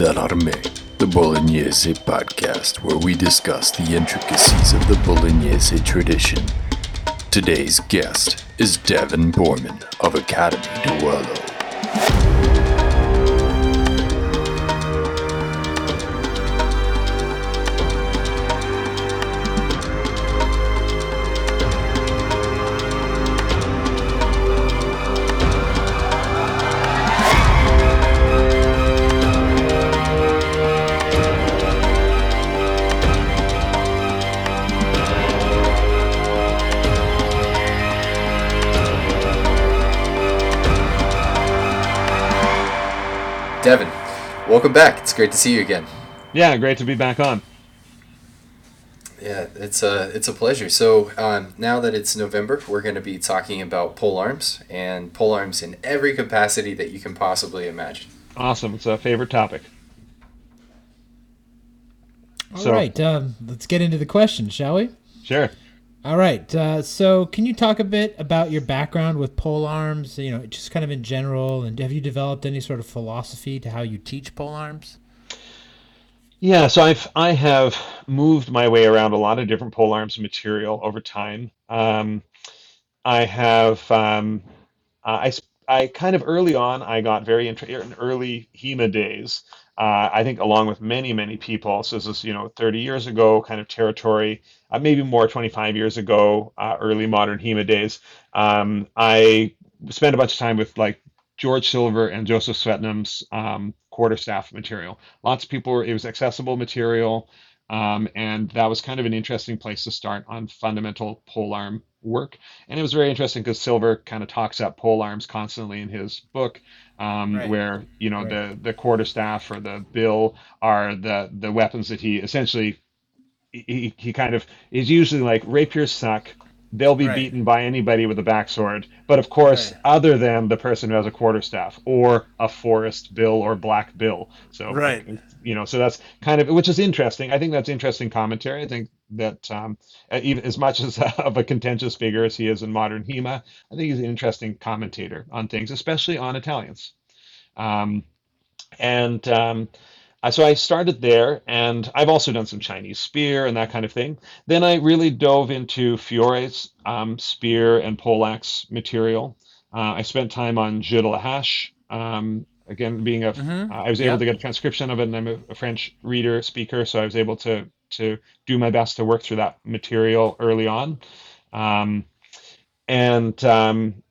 D'Armée, the Bolognese podcast where we discuss the intricacies of the Bolognese tradition. Today's guest is Devon Boorman of Academy Duello. Welcome back. It's great to see you again. Yeah, great to be back on. Yeah, it's a it's a pleasure. So um, now that it's November, we're going to be talking about pole arms and pole arms in every capacity that you can possibly imagine. Awesome. It's a favorite topic. All So- right, um, let's get into the questions, shall we? Sure. All right. Uh, so, can you talk a bit about your background with pole arms? You know, just kind of in general, and have you developed any sort of philosophy to how you teach pole arms? Yeah, so I've I have moved my way around a lot of different pole arms material over time. Um, I have um, uh, I I kind of early on I got very interested in early HEMA days. Uh, I think along with many many people. So this is you know 30 years ago kind of territory, uh, maybe more 25 years ago, uh, early modern HEMA days. Um, I spent a bunch of time with like George Silver and Joseph Swetnam's um, quarterstaff material lots of people were, it was accessible material um, and that was kind of an interesting place to start on fundamental pole arm work and it was very interesting because silver kind of talks up pole arms constantly in his book um, Right. where you know Right. the the quarterstaff or the bill are the the weapons that he essentially he, he kind of is usually like rapiers suck they'll be Right. beaten by anybody with a backsword but of course Right. other than the person who has a quarterstaff or a forest bill or black bill so Right. you know so that's kind of which is interesting i think that's interesting commentary i think that um, even as much as of a contentious figure as he is in modern hema i think he's an interesting commentator on things especially on italians um, and um, so I started there, and I've also done some Chinese spear and that kind of thing. Then I really dove into Fiore's um, spear and poleaxe material. Uh, I spent time on Jeu de la Hache. Um, again, being a, Mhm. I was able to get a transcription of it, and I'm a, a French reader speaker, so I was able to to do my best to work through that material early on. Um, and um,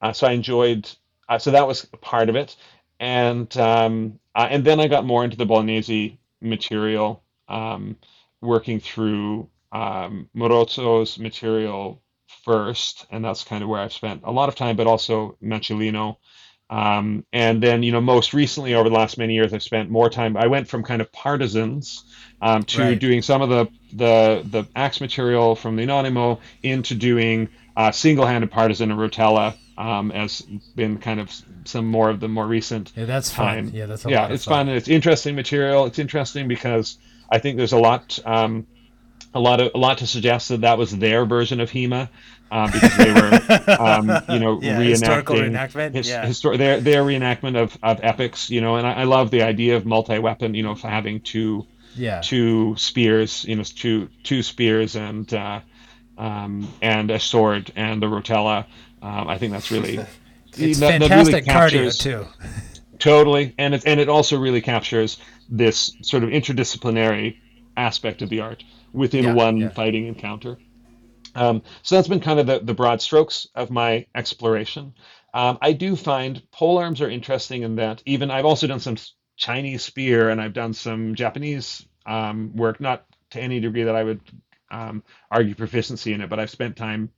uh, so I enjoyed. Uh, so that was part of it, and um, uh, and then I got more into the Bolognese material, um, working through um, Marozzo's material first, and that's kind of where I've spent a lot of time, but also Manciolino. Um, and then, you know, most recently over the last many years, I've spent more time. I went from kind of partisans um, to Right. doing some of the the the axe material from the Anonimo into doing uh, single-handed partisan and rotella um, has been kind of some more of the more recent Yeah, that's time. fun. Yeah, that's a yeah, it's fun. and It's interesting material. It's interesting because I think there's a lot, um, a lot of a lot to suggest that that was their version of HEMA uh, because they were, um, you know, Yeah, reenacting historical reenactment, his, yeah. histor- their their reenactment of, of epics. You know, and I, I love the idea of multi-weapon. You know, having two Yeah. two spears. You know, two two spears and uh, um, and a sword and the rotella. Um, I think that's really It's that- that really fantastic captures- cardio too. Totally, and it and it also really captures this sort of interdisciplinary aspect of the art within Yeah, one yeah. fighting encounter. Um, so that's been kind of the, the broad strokes of my exploration. Um, I do find pole arms are interesting in that even I've also done some Chinese spear and I've done some Japanese um, work, not to any degree that I would um, argue proficiency in it, but I've spent time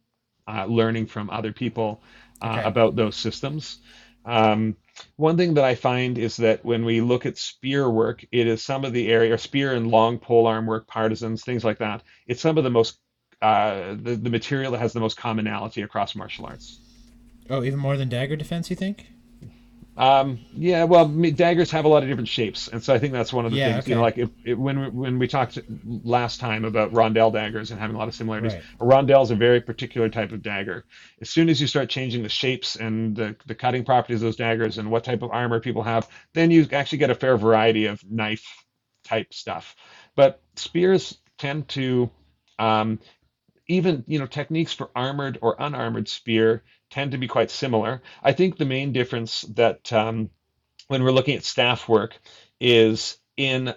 uh, learning from other people uh, Okay. about those systems. Um, one thing that I find is that when we look at spear work, it is some of the area, or spear and long pole arm work, partisans, things like that. It's some of the most, uh, the, the material that has the most commonality across martial arts. Oh, even more than dagger defense, you think? Um, yeah, well, daggers have a lot of different shapes, and so I think that's one of the Yeah, things. You know, like if, if when we, when we talked last time about rondelle daggers and having a lot of similarities, Right. a rondelle is a very particular type of dagger. As soon as you start changing the shapes and the, the cutting properties of those daggers and what type of armor people have, then you actually get a fair variety of knife type stuff. But spears tend to um, even you know techniques for armored or unarmored spear tend to be quite similar. I think the main difference that um, when we're looking at staff work is in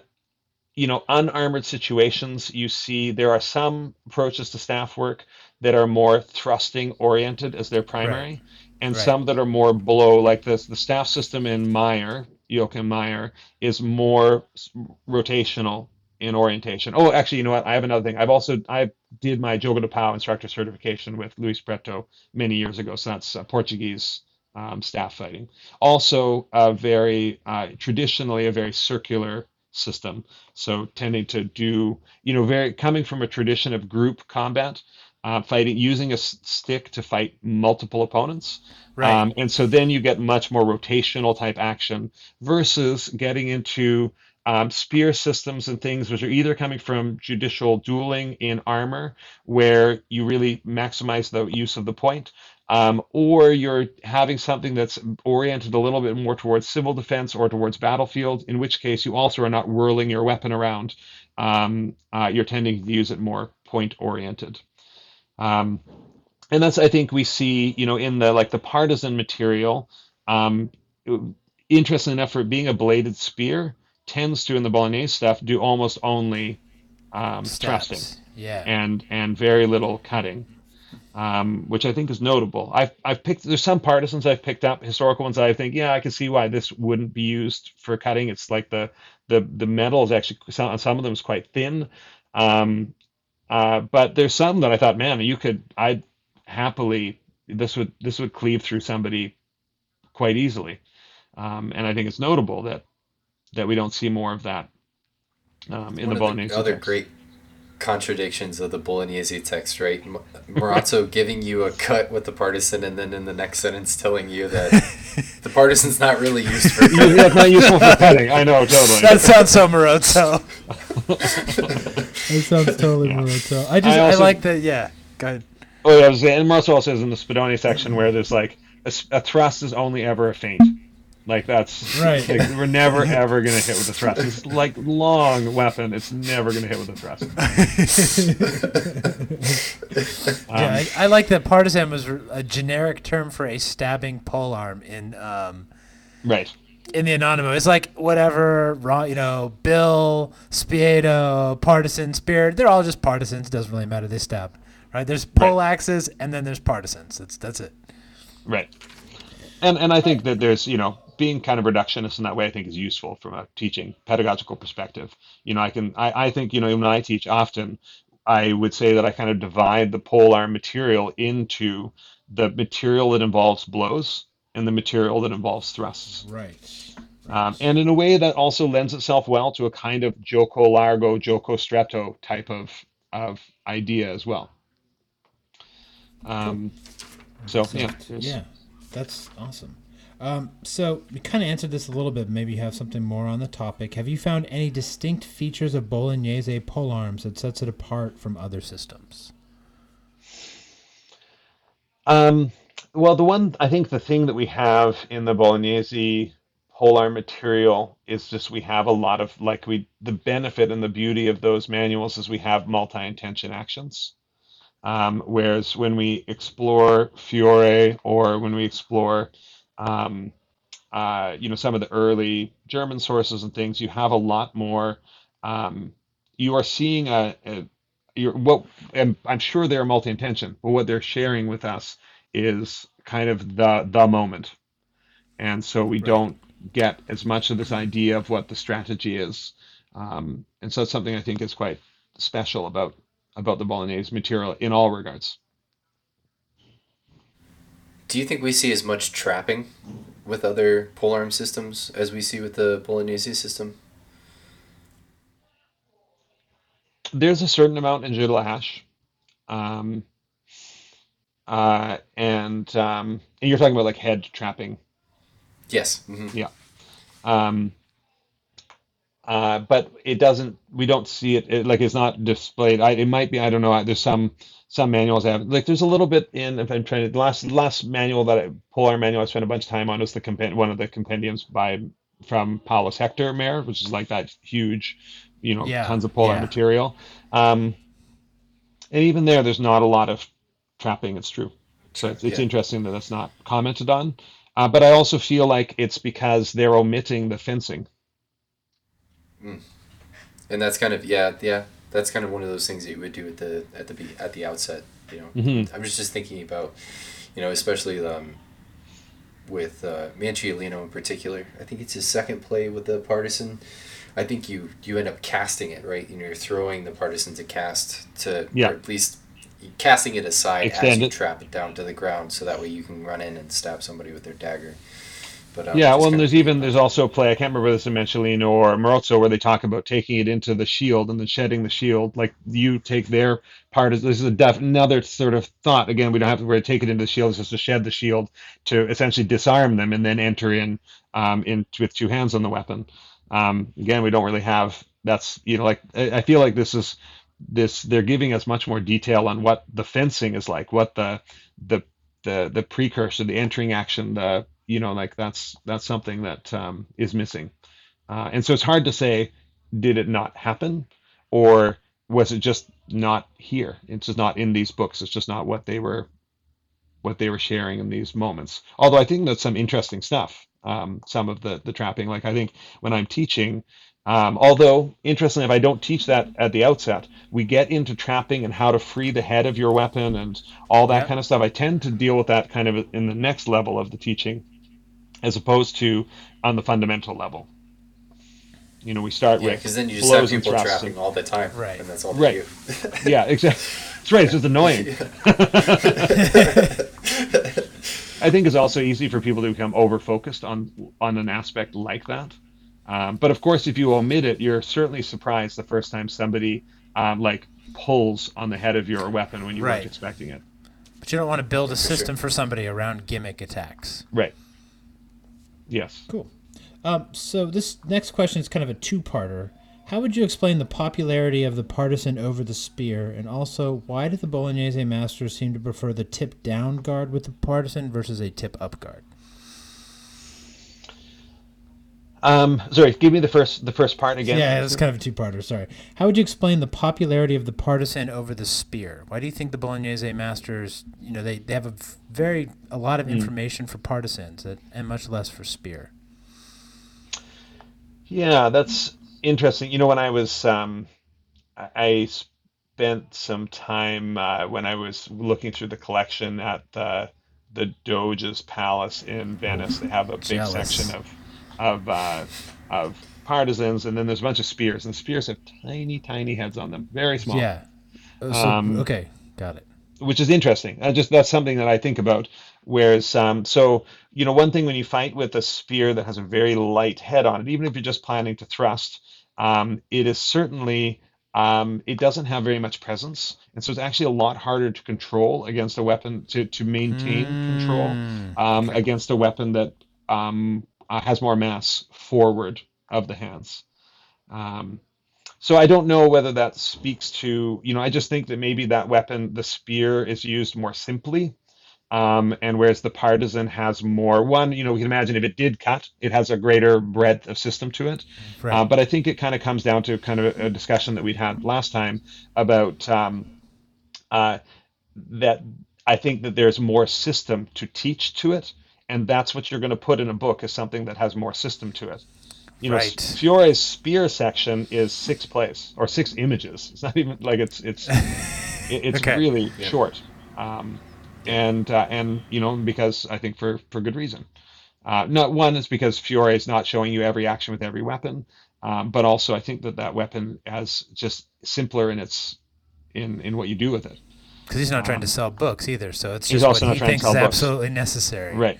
you know unarmored situations you see there are some approaches to staff work that are more thrusting oriented as their primary and Right. some that are more blow like this the staff system in Meyer Joachim Meyer is more rotational in orientation. Oh actually you know what? I have another thing. I've also I did my Jogo de Pau instructor certification with Luis Preto many years ago. So that's uh, Portuguese um, staff fighting. Also a very uh, traditionally a very circular system. So tending to do you know very coming from a tradition of group combat uh, fighting using a s- stick to fight multiple opponents. Right. um, and so then you get much more rotational type action versus getting into um, spear systems and things which are either coming from judicial dueling in armor where you really maximize the use of the point um, or you're having something that's oriented a little bit more towards civil defense or towards battlefield, in which case you also are not whirling your weapon around. Um, uh, you're tending to use it more point oriented. Um, and that's I think we see you know in the like the partisan material. Um, interesting enough for being a bladed spear tends to in the bolognese stuff do almost only um, thrusting Yeah. and and very little cutting, um, which I think is notable. I've I've picked there's some partisans I've picked up historical ones that I think yeah I can see why this wouldn't be used for cutting. It's like the the the metal is actually some some of them is quite thin, um, uh, but there's some that I thought man you could I'd happily this would this would cleave through somebody quite easily, um, and I think it's notable that that we don't see more of that um, in One the Bolognese. the other text. great contradictions of the Bolognese text, right? M- Marozzo giving you a cut with the partisan, and then in the next sentence telling you that the partisan's not really used for Yeah, That's not useful for cutting. I know totally. that sounds so Marozzo. That sounds totally Yeah. Naruto. I just I, I like that. Yeah. Go ahead. Oh, yeah, I was, and Marcel also says in the Spadoni section where there's like a thrust is only ever a feint. Like that's Right. Like, we're never ever gonna hit with a thrust. It's like long weapon. It's never gonna hit with a thrust. Um, yeah, I, I like that partisan was a generic term for a stabbing pole arm in um, right. in the anonymous. It's like whatever, raw, you know, Bill, Spiedo, partisan, spirit. They're all just partisans. It doesn't really matter. They stab. Right. There's pole axes and then there's partisans. That's that's it. Right. And and I think that there's you know being kind of reductionist in that way I think is useful from a teaching pedagogical perspective. You know I can I, I think you know when I teach often I would say that I kind of divide the pole arm material into the material that involves blows and the material that involves thrusts. right. Um, and in a way that also lends itself well to a kind of Gioco Largo, Gioco Stretto type of, of idea as well. Um, so, So, yeah. yeah, that's awesome. Um, so we kind of answered this a little bit. Maybe you have something more on the topic. Have you found any distinct features of Bolognese polearms that sets it apart from other systems? Um, well, the one I think the thing that we have in the Bolognese polar material is just we have a lot of like we the benefit and the beauty of those manuals is we have multi-intention actions. Um, whereas when we explore Fiore or when we explore um, uh, you know some of the early German sources and things, you have a lot more. Um, you are seeing a, a you're, what and I'm sure they're multi-intention, but what they're sharing with us is kind of the the moment, and so we don't get as much of this idea of what the strategy is, um, and so it's something I think is quite special about about the Bolognese material in all regards. Do you think we see as much trapping with other polearm systems as we see with the Bolognese system? There's a certain amount in Jeu hash. Um, uh, and um, and you're talking about like head trapping. Yes. hmm Yeah. Um, uh, but it doesn't. We don't see it, it like it's not displayed. I, it might be. I don't know. There's some some manuals have like there's a little bit in. If I'm trying to the last last manual that I polar manual I spent a bunch of time on was the compend one of the compendiums by from Paulus Hector Mair, which is like that huge, you know, Yeah, tons of polar yeah. material. Um, and even there, there's not a lot of trapping. It's true. So it's, it's Yeah. interesting that it's not commented on. Uh, but I also feel like it's because they're omitting the fencing. And that's kind of yeah yeah that's kind of one of those things that you would do at the at the at the outset. You know, Mhm. I was just thinking about, you know, especially um, with uh, Manciolino in particular. I think it's his second play with the partisan. I think you you end up casting it right, and you're throwing the partisan to cast to Yeah. or at least casting it aside as you it. trap it down to the ground, so that way you can run in and stab somebody with their dagger. But um, yeah, well, and there's even there's also a play. I can't remember this in Manciolino or Marozzo where they talk about taking it into the shield and then shedding the shield. Like you take their part. as This is a def, another sort of thought. Again, we don't have to really take it into the shield. It's just to shed the shield to essentially disarm them and then enter in um, in with two hands on the weapon. Um, again, we don't really have. That's you know like I, I feel like this is this they're giving us much more detail on what the fencing is like, what the the the the precursor, the entering action, the you know like that's that's something that um, is missing, uh, and so it's hard to say did it not happen or was it just not here? It's just not in these books. It's just not what they were what they were sharing in these moments. Although I think that's some interesting stuff. Um, some of the the trapping, like I think when I'm teaching, um, although interestingly, if I don't teach that at the outset, we get into trapping and how to free the head of your weapon and all that Yeah. kind of stuff. I tend to deal with that kind of in the next level of the teaching, as opposed to on the fundamental level. You know, we start yeah, with because then you just have people thrusts trapping and- all the time, Right. And that's all Right. they do. yeah, exactly. That's right. It's just annoying. I think it's also easy for people to become over focused on on an aspect like that. Um, but of course, if you omit it, you're certainly surprised the first time somebody um, like pulls on the head of your weapon when you Right. weren't expecting it. But you don't want to build a sure. system for somebody around gimmick attacks. Right. Yes. Cool. Um, so this next question is kind of a two-parter. How would you explain the popularity of the partisan over the spear, and also why do the Bolognese masters seem to prefer the tip down guard with the partisan versus a tip up guard? Um, sorry. Give me the first the first part again. Yeah, it's kind of a two-parter. Sorry. How would you explain the popularity of the partisan? Over the spear. Why do you think the Bolognese masters, you know, they, they have a very a lot of information for partisans that, and much less for spear? Yeah, that's interesting. You know, when I was, um, I I spent some time uh, when I was looking through the collection at the the Doge's Palace in Venice. They have a big Jealous. section of of uh, of partisans, and then there's a bunch of spears, and spears have tiny, tiny heads on them, very small Yeah. Oh, so- Um, okay, got it. which is interesting. I just that's something that I think about. Whereas, um, so you know, one thing when you fight with a spear that has a very light head on it, even if you're just planning to thrust, um, it is certainly um, it doesn't have very much presence, and so it's actually a lot harder to control against a weapon to to maintain control Mm, um, against a weapon that um, uh, has more mass forward of the hands. Um, so I don't know whether that speaks to, you know, I just think that maybe that weapon, the spear, is used more simply. Um, and whereas the partisan has more, one, you know, we can imagine if it did cut, it has a greater breadth of system to it. Right. Uh, but I think it kind of comes down to kind of a discussion that we'd had last time about um, uh, that I think that there's more system to teach to it, and that's what you're going to put in a book is something that has more system to it. You know, Right. Fiore's spear section is six plays or six images. It's not even like it's it's it's Okay. really Yeah. short, um, and uh, and you know because I think for for good reason. Uh, not one is because Fiore is not showing you every action with every weapon, um, but also I think that that weapon is just simpler in its in in what you do with it. Because he's not trying um, to sell books either, so it's he's just also what not he trying to thinks sell is books. absolutely necessary. Right.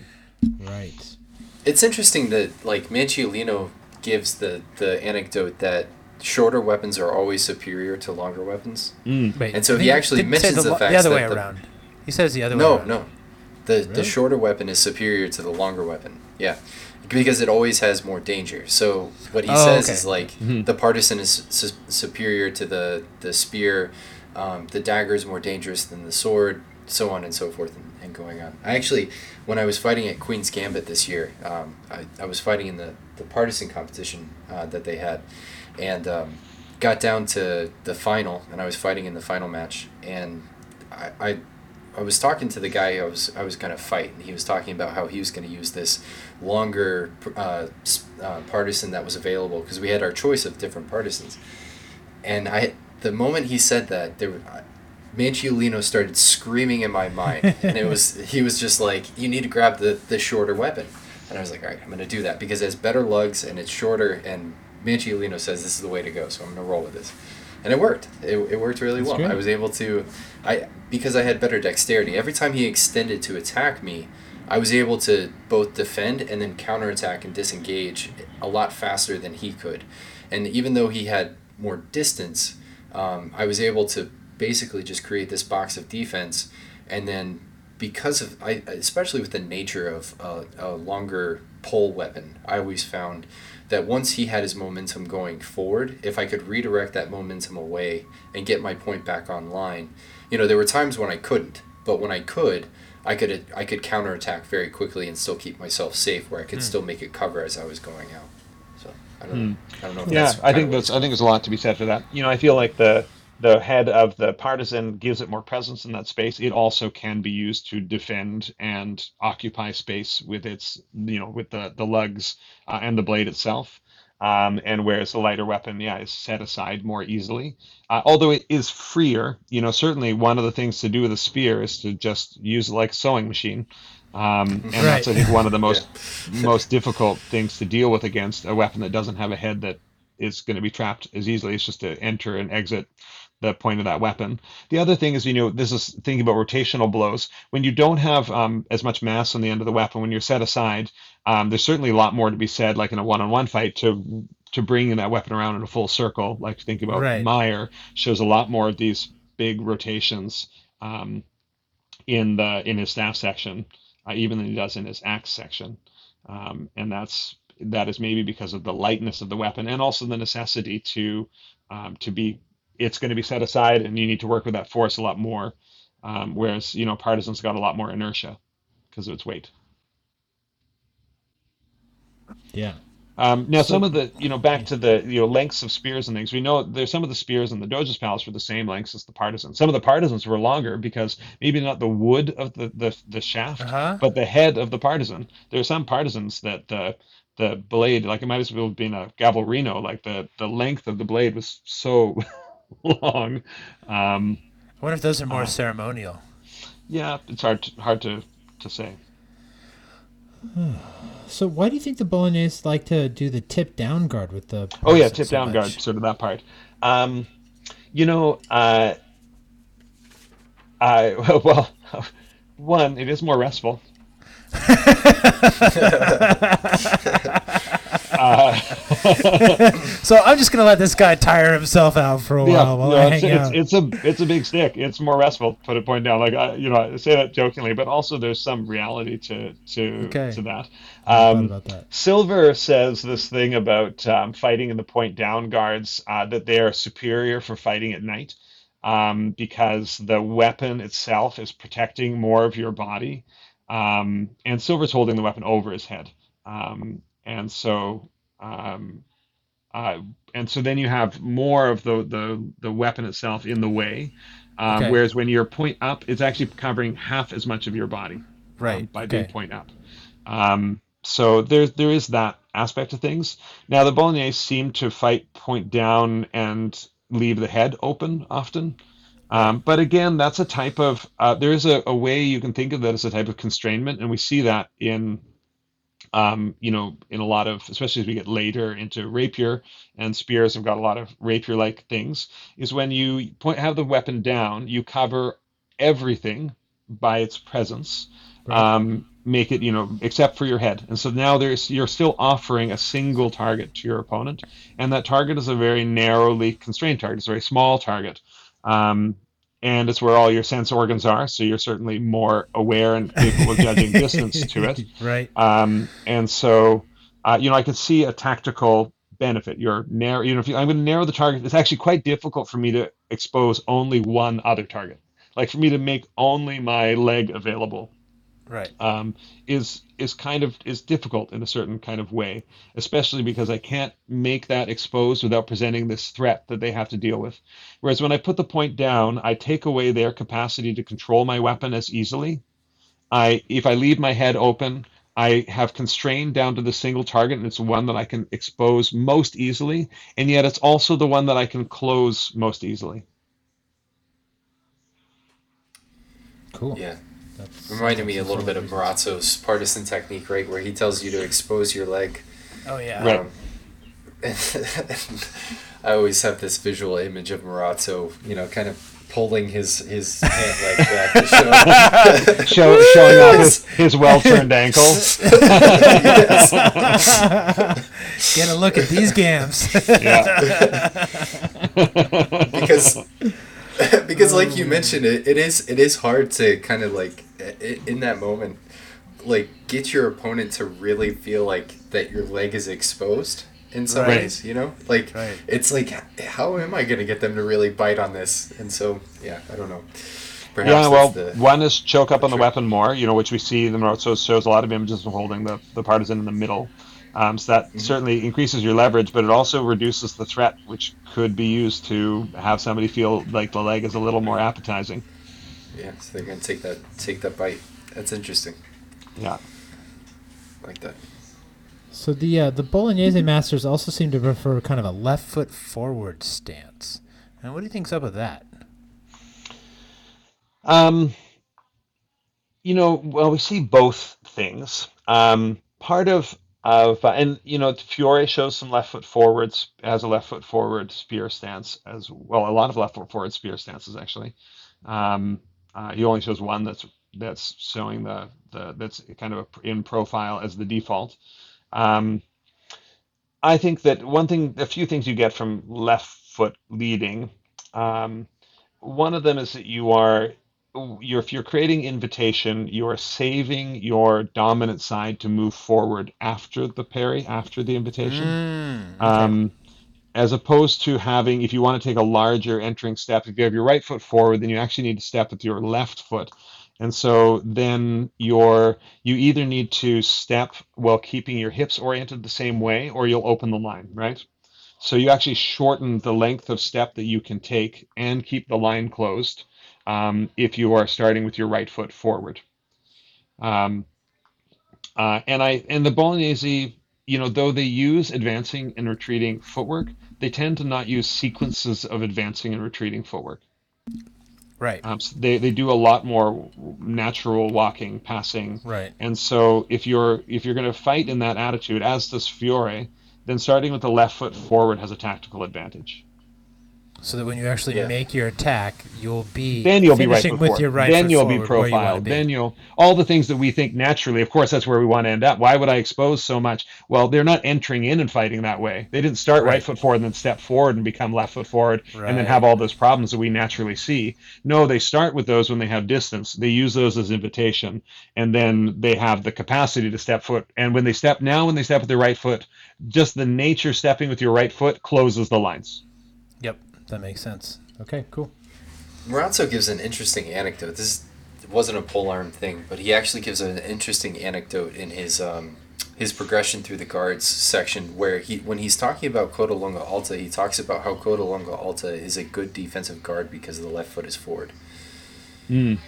Right. It's interesting that like Manciolino gives the the anecdote that shorter weapons are always superior to longer weapons. Wait, And so I he actually didn't mentions the lo- facts the other that way the- around. He says the other way No, around. no. The Really? the shorter weapon is superior to the longer weapon. Yeah. because it always has more danger. So what he Oh, says okay. is like the partisan is su- superior to the the spear, um, the dagger is more dangerous than the sword, so on and so forth, and going on. I actually, when I was fighting at Queen's Gambit this year, um, I, I was fighting in the the partisan competition uh, that they had, and um, got down to the final, and I was fighting in the final match, and I. I I was talking to the guy I was I was gonna fight, and he was talking about how he was gonna use this longer uh, uh, partisan that was available because we had our choice of different partisans. And I, the moment he said that, there, Manciolino started screaming in my mind, and it was he was just like, "You need to grab the the shorter weapon," and I was like, "All right, I'm gonna do that because it has better lugs and it's shorter." And Manciolino says this is the way to go, so I'm gonna roll with this, and it worked. It, it worked really That's well. great. I was able to, I because I had better dexterity. Every time he extended to attack me, I was able to both defend and then counterattack and disengage a lot faster than he could. And even though he had more distance, um, I was able to basically just create this box of defense. And then because of, I, especially with the nature of a, a longer pole weapon, I always found that once he had his momentum going forward, if I could redirect that momentum away and get my point back online, you know, there were times when I couldn't, but when I could, I could I could counterattack very quickly and still keep myself safe, where I could hmm. still make it cover as I was going out. So I don't hmm. know. I don't know. If. Yeah, that's I think that's I think there's a lot to be said for that. You know, I feel like the the head of the partisan gives it more presence in that space. It also can be used to defend and occupy space with its you know with the the lugs uh, and the blade itself. Um, and whereas the lighter weapon, yeah, is set aside more easily. Uh, although it is freer, you know, certainly one of the things to do with a spear is to just use it like a sewing machine. Um, and that's, I think, one of the most most difficult things to deal with against a weapon that doesn't have a head that is going to be trapped as easily. It's just to enter and exit the point of that weapon. The other thing is, you know, this is thinking about rotational blows. When you don't have um, as much mass on the end of the weapon, when you're set aside, um, there's certainly a lot more to be said, like in a one-on-one fight, to to bring that weapon around in a full circle. Like think about Right. Meyer shows a lot more of these big rotations um, in the in his staff section, uh, even than he does in his axe section, um, and that's that is maybe because of the lightness of the weapon and also the necessity to um, to be it's going to be set aside and you need to work with that force a lot more um, whereas you know partisans got a lot more inertia because of its weight Yeah. um, now some of the you know back to the you know lengths of spears and things we know there's some of the spears in the doge's palace were the same lengths as the partisans some of the partisans were longer because maybe not the wood of the the, the shaft Uh-huh. but the head of the partisan there are some partisans that the the blade like it might as well have been a gavelrino like the the length of the blade was so long. Um I wonder if those are more Uh, ceremonial. yeah it's hard to, hard to to say. So why do you think the Bolognese like to do the tip down guard with the? oh yeah tip so down guard sort of that part. Um you know uh i well one it is more restful uh, So I'm just gonna let this guy tire himself out for a while Yeah, while no, I it's, hang it's, out. it's a it's a big stick. It's more restful. Put a point down. Like I, you know, I say that jokingly, but also there's some reality to to Okay. to that. Um, that. Silver says this thing about um, fighting in the point down guards uh, that they are superior for fighting at night um, because the weapon itself is protecting more of your body, um, and Silver's holding the weapon over his head, um, and so. Um, uh, and so then you have more of the, the, the weapon itself in the way, um, Okay. whereas when you're point up, it's actually covering half as much of your body um, Right, by okay. being point up. Um, so there there is that aspect of things. Now the Bolognese seem to fight point down and leave the head open often. Um, but again, that's a type of uh, there is a, a way you can think of that as a type of constrainment, and we see that in um, you know, in a lot of, especially as we get later into rapier and spears have got a lot of rapier-like things, is when you point have the weapon down, you cover everything by its presence, um, make it, you know, except for your head. And so now there's you're still offering a single target to your opponent, and that target is a very narrowly constrained target. It's a very small target. Um, and it's where all your sense organs are, so you're certainly more aware and capable of judging distance to it. Right. Um, and so uh, you know, I can see a tactical benefit. You're narrow, you know, if you, I'm going to narrow the target, it's actually quite difficult for me to expose only one other target. Like for me to make only my leg available Right. um, is is kind of is difficult in a certain kind of way, especially because I can't make that exposed without presenting this threat that they have to deal with. Whereas when I put the point down, I take away their capacity to control my weapon as easily. I if I leave my head open, I have constrained down to the single target, and it's one that I can expose most easily, and yet it's also the one that I can close most easily. Cool. Yeah. That's, Reminded me a little bit of reasons. Marozzo's partisan technique, right, where he tells you to expose your leg. Oh yeah. Right. Um, I always have this visual image of Marazzo, you know, kind of pulling his his hand like that to show. Show, showing off his, his well turned ankle. Get a look at these gams. Yeah. because because like you oh, mentioned it, it is it is hard to kind of like in that moment like get your opponent to really feel like that your leg is exposed in some Right. ways you know like Right. it's like how am i going to get them to really bite on this and so yeah i don't know Perhaps yeah, well, the, one is choke up on the trick. weapon more, you know, which we see in the Marozzo shows a lot of images of holding the, the partisan in the middle. Um, so that certainly increases your leverage, but it also reduces the threat, which could be used to have somebody feel like the leg is a little more appetizing. yeah so they're going to take that take that bite that's interesting Yeah. like that So the uh, the Bolognese masters also seem to prefer kind of a left foot forward stance. And what do you think's up with that? Um, you know, well, we see both things. Um, part of of uh, and you know, Fiore shows some left foot forwards has a left foot forward spear stance as well. A lot of left foot forward spear stances actually. Um, uh, he only shows one that's that's showing the the that's kind of in profile as the default. Um, I think that one thing, a few things you get from left foot leading. Um, one of them is that you are you're if you're creating invitation, you are saving your dominant side to move forward after the parry, after the invitation. Mm, Um, as opposed to having, if you want to take a larger entering step, if you have your right foot forward, then you actually need to step with your left foot. And so then you're, you either need to step while keeping your hips oriented the same way, or you'll open the line, right? So you actually shorten the length of step that you can take and keep the line closed um, if you are starting with your right foot forward. Um, uh, and I and the Bolognese, you know, though they use advancing and retreating footwork, they tend to not use sequences of advancing and retreating footwork. right. Um, so they they do a lot more natural walking, passing, Right. and so if you're if you're going to fight in that attitude, as does Fiore, then starting with the left foot forward has a tactical advantage. So that when you actually Yeah. make your attack, you'll be Then you'll be right foot with your right then you'll be where you profiled. be. Then you'll all the things that we think naturally. Of course, that's where we want to end up. Why would I expose so much? Well, they're not entering in and fighting that way. They didn't start right, Right. foot forward and then step forward and become left foot forward and then have all those problems that we naturally see. No, they start with those when they have distance. They use those as invitation, and then they have the capacity to step foot. And when they step now, when they step with their right foot, just the nature stepping with your right foot closes the lines. Yep, that makes sense. Okay, cool. Marozzo gives an interesting anecdote. This wasn't a polearm thing, but he actually gives an interesting anecdote in his um, his progression through the guards section, where he when he's talking about Coda Longa Alta, he talks about how Coda Longa Alta is a good defensive guard because the left foot is forward. Mm.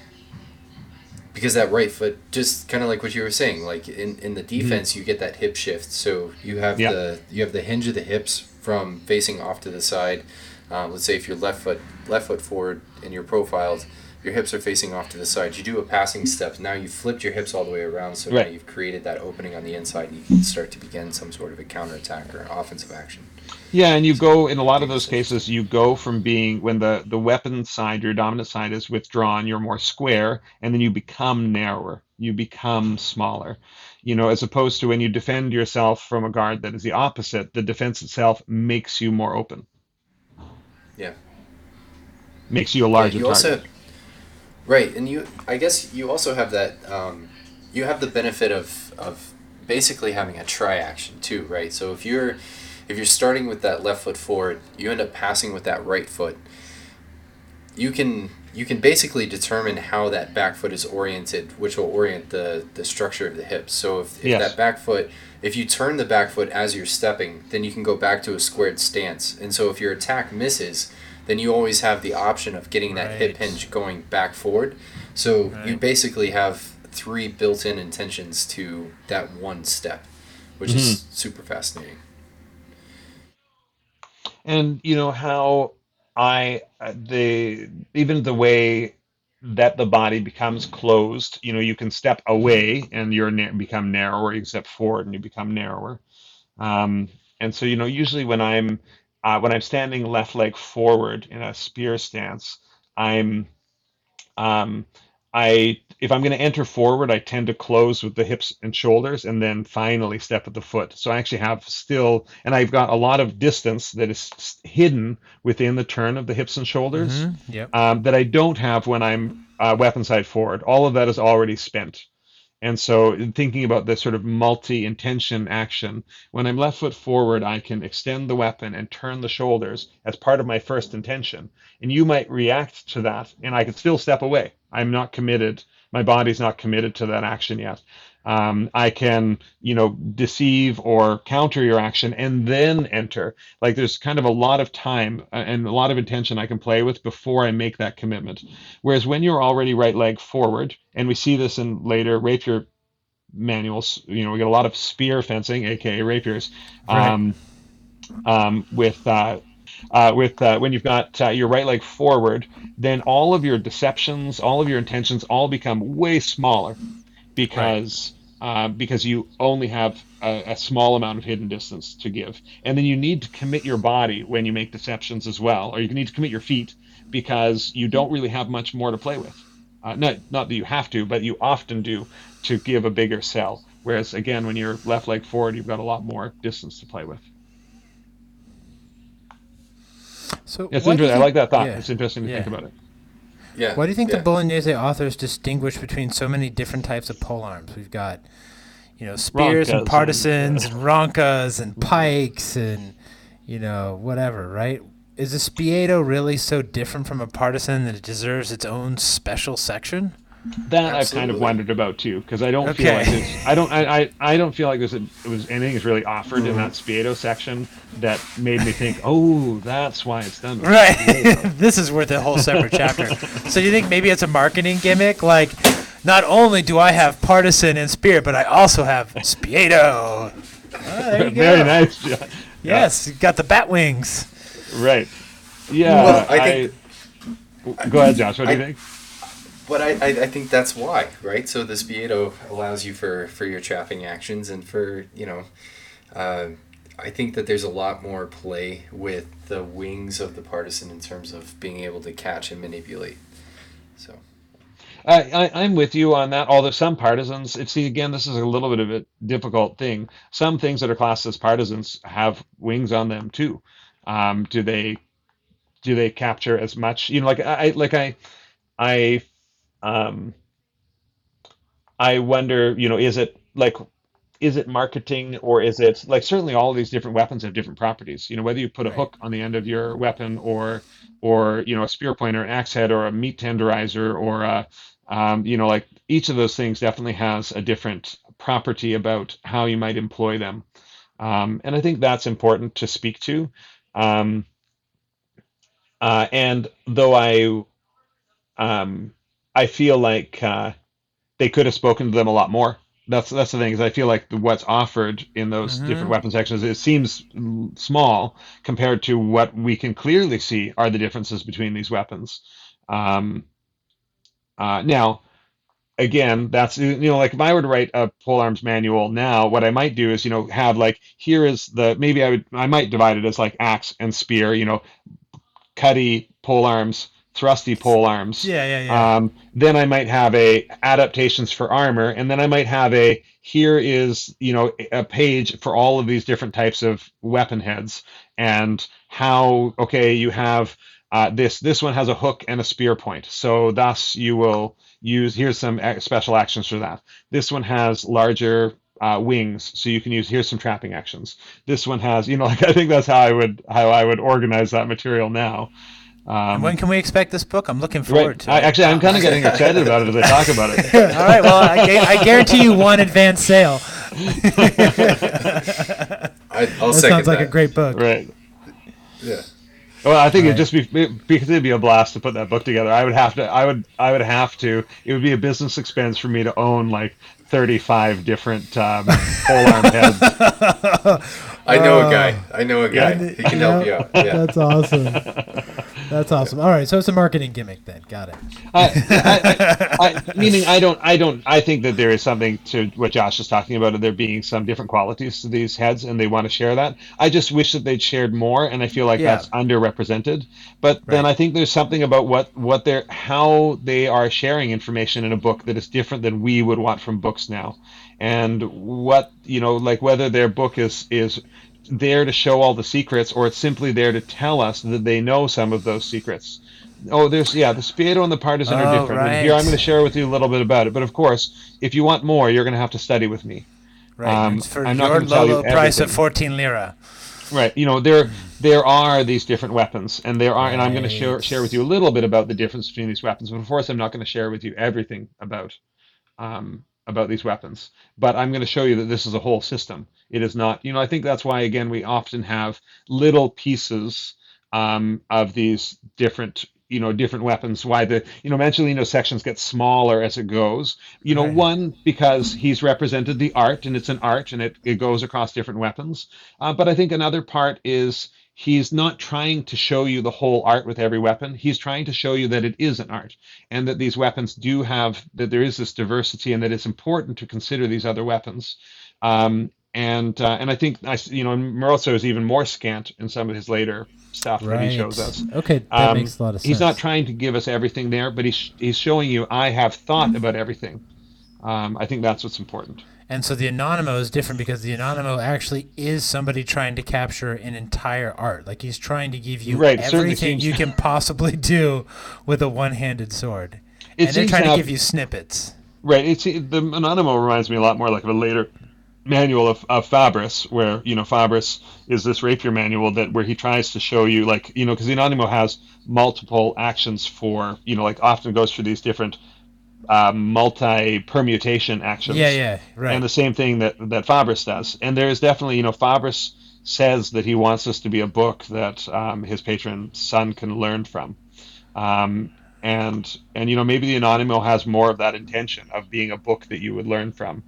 Because that right foot, just kind of like what you were saying, like in, in the defense, you get that hip shift. So you have Yeah. the you have the hinge of the hips from facing off to the side. Um, let's say if you're left foot left foot forward and you're profiled, your hips are facing off to the side. You do a passing step. Now you've flipped your hips all the way around, so Right. now you've created that opening on the inside, and you can start to begin some sort of a counterattack or an offensive action. Yeah, and you go in a lot of those cases. You go from being when the the weapon side, your dominant side, is withdrawn. You're more square, and then you become narrower. You become smaller. You know, as opposed to when you defend yourself from a guard that is the opposite. The defense itself makes you more open. Yeah. Makes you a larger you target. also right and you i guess you also have that um, you have the benefit of of basically having a try action too, right? So if you're if you're starting with that left foot forward, you end up passing with that right foot. You can you can basically determine how that back foot is oriented, which will orient the the structure of the hips. So if, if Yes. that back foot, if you turn the back foot as you're stepping, then you can go back to a squared stance. And so if your attack misses, then you always have the option of getting that hip hinge going back forward. So you basically have three built-in intentions to that one step, which is super fascinating. and you know how I uh, the even the way that the body becomes closed. You know, you can step away and you're na- become narrower. You step forward and you become narrower. Um, and so you know, usually when I'm uh, when I'm standing left leg forward in a spear stance, I'm um, I if I'm going to enter forward, I tend to close with the hips and shoulders, and then finally step at the foot. So I actually have still, and I've got a lot of distance that is hidden within the turn of the hips and shoulders Mhm, Yep. um, that I don't have when I'm uh, weapon side forward. All of that is already spent. And so, in thinking about this sort of multi intention action, when I'm left foot forward, I can extend the weapon and turn the shoulders as part of my first intention. And you might react to that, and I can still step away. I'm not committed. My body's not committed to that action yet. Um, I can, you know, deceive or counter your action and then enter. Like there's kind of a lot of time uh, and a lot of intention I can play with before I make that commitment. Whereas when you're already right leg forward, and we see this in later rapier manuals, you know, we get a lot of spear fencing, aka rapiers, Right. um, um, with uh, uh, with uh, when you've got uh, your right leg forward, then all of your deceptions, all of your intentions, all become way smaller because uh, because you only have a, a small amount of hidden distance to give, and then you need to commit your body when you make deceptions as well, or you need to commit your feet because you don't really have much more to play with. Uh, not not that you have to, but you often do to give a bigger sell. Whereas again, when you're left leg forward, you've got a lot more distance to play with. So It's why do you interesting. I like that thought. yeah, It's interesting to yeah. think about it. Yeah. Why do you think yeah. the Bolognese authors distinguish between so many different types of pole arms? We've got, you know, spears Roncas and partisans and roncas and mm-hmm. pikes and, you know, whatever, right? Is a spiedo really so different from a partisan that it deserves its own special section? That I've kind of wondered about too, because I don't feel like Okay. there's, I don't, I, I, I don't feel like there's it was anything is really offered in that Spiedo section that made me think, oh, that's why it's done. Right. This is worth a whole separate chapter. So do you think maybe it's a marketing gimmick? Like, not only do I have partisan and spear, but I also have spiedo. Ah, there you go. Very nice. Yeah. Yes, you got the bat wings. Right. Yeah. Well, I I Go ahead, Josh. What do you think? But I, I, I think that's why, right? So the Spiedo allows you for, for your trapping actions and for, you know, uh, I think that there's a lot more play with the wings of the partisan in terms of being able to catch and manipulate. So, I, I, I'm with you on that. Although some partisans, if see again, this is a little bit of a difficult thing. Some things that are classed as partisans have wings on them too. Um, do they do they capture as much? You know, like I like I I um I wonder. You know, is it like is it marketing or is it like certainly all of these different weapons have different properties you know whether you put a Right. hook on the end of your weapon or or you know a spear point or an axe head or a meat tenderizer or a um, you know like each of those things definitely has a different property about how you might employ them um, and i think that's important to speak to um, uh, and though i um, i feel like uh, they could have spoken to them a lot more that's that's the thing is I feel like the, what's offered in those Mhm. different weapon sections it seems small compared to what we can clearly see are the differences between these weapons. Um, uh, now, again, that's you know like if I were to write a pole arms manual now, what I might do is you know have like here is the maybe I would I might divide it as like axe and spear, you know, cutty pole arms, thrusty pole arms. Yeah, yeah, yeah. Um, then I might have a adaptations for armor, and then I might have a here is you know a page for all of these different types of weapon heads and how okay you have uh, this this one has a hook and a spear point, so thus you will use here's some special actions for that. This one has larger uh, wings, so you can use here's some trapping actions. This one has, you know, like I think that's how I would how I would organize that material now. Um, when can we expect this book? I'm looking forward right. to I, it. actually, I'm kind of getting excited about it as I talk about it. All right. Well, I, gu- I guarantee you one advance sale. I, I'll That sounds like that. a great book. Right. Yeah. Well, I think Right. it'd just be because it'd be a blast to put that book together. I would have to. I would. I would have to. It would be a business expense for me to own like 35 different um, pole arm heads. I know Uh, a guy. I know a guy. Yeah. He can help you out. Yeah. That's awesome. That's awesome. All right, so it's a marketing gimmick then. Got it. I, I, I, I, meaning, I don't. I don't. I think that there is something to what Josh is talking about. Of there being some different qualities to these heads, and they want to share that. I just wish that they'd shared more, and I feel like Yeah. that's underrepresented. But then I think there's something about what what they're how they are sharing information in a book that is different than we would want from books now, and what you know, like whether their book is is there to show all the secrets or it's simply there to tell us that they know some of those secrets. Oh, there's yeah, the Spiedo and the Partisan are Oh, different. And here. I'm going to share with you a little bit about it. But of course, if you want more, you're going to have to study with me. Right. Um, for I'm not your gonna tell low, you low price of 14 lira. Right. You know, there there are these different weapons, and there are, and I'm going to share share with you a little bit about the difference between these weapons. But of course, I'm not going to share with you everything about um, about these weapons. But I'm going to show you that this is a whole system. It is not. You know, I think that's why again we often have little pieces um, of these different you know different weapons why the you know Manciolino sections get smaller as it goes you know Right. one because he's represented the art and it's an art and it, it goes across different weapons uh, but i think another part is he's not trying to show you the whole art with every weapon he's trying to show you that it is an art and that these weapons do have that there is this diversity and that it's important to consider these other weapons um, and uh, and I think I you know Marozzo is even more scant in some of his later stuff that he shows us. Okay, that Um, makes a lot of sense. He's not trying to give us everything there, but he's he's showing you I have thought about everything. Um, I think that's what's important. And so the Anonymous is different because the Anonymous actually is somebody trying to capture an entire art. Like he's trying to give you Right, everything you can possibly do with a one-handed sword. It and they're trying to have- give you snippets. Right. It's the Anonymous reminds me a lot more like of a later manual of, of Fabris, where you know Fabris is this rapier manual that where he tries to show you like you know because the Anonymous has multiple actions for you know like often goes through these different uh, multi permutation actions. Yeah, yeah, right. And the same thing that that Fabris does. And there is definitely you know Fabris says that he wants this to be a book that um, his patron son can learn from. Um, and and you know maybe the Anonymous has more of that intention of being a book that you would learn from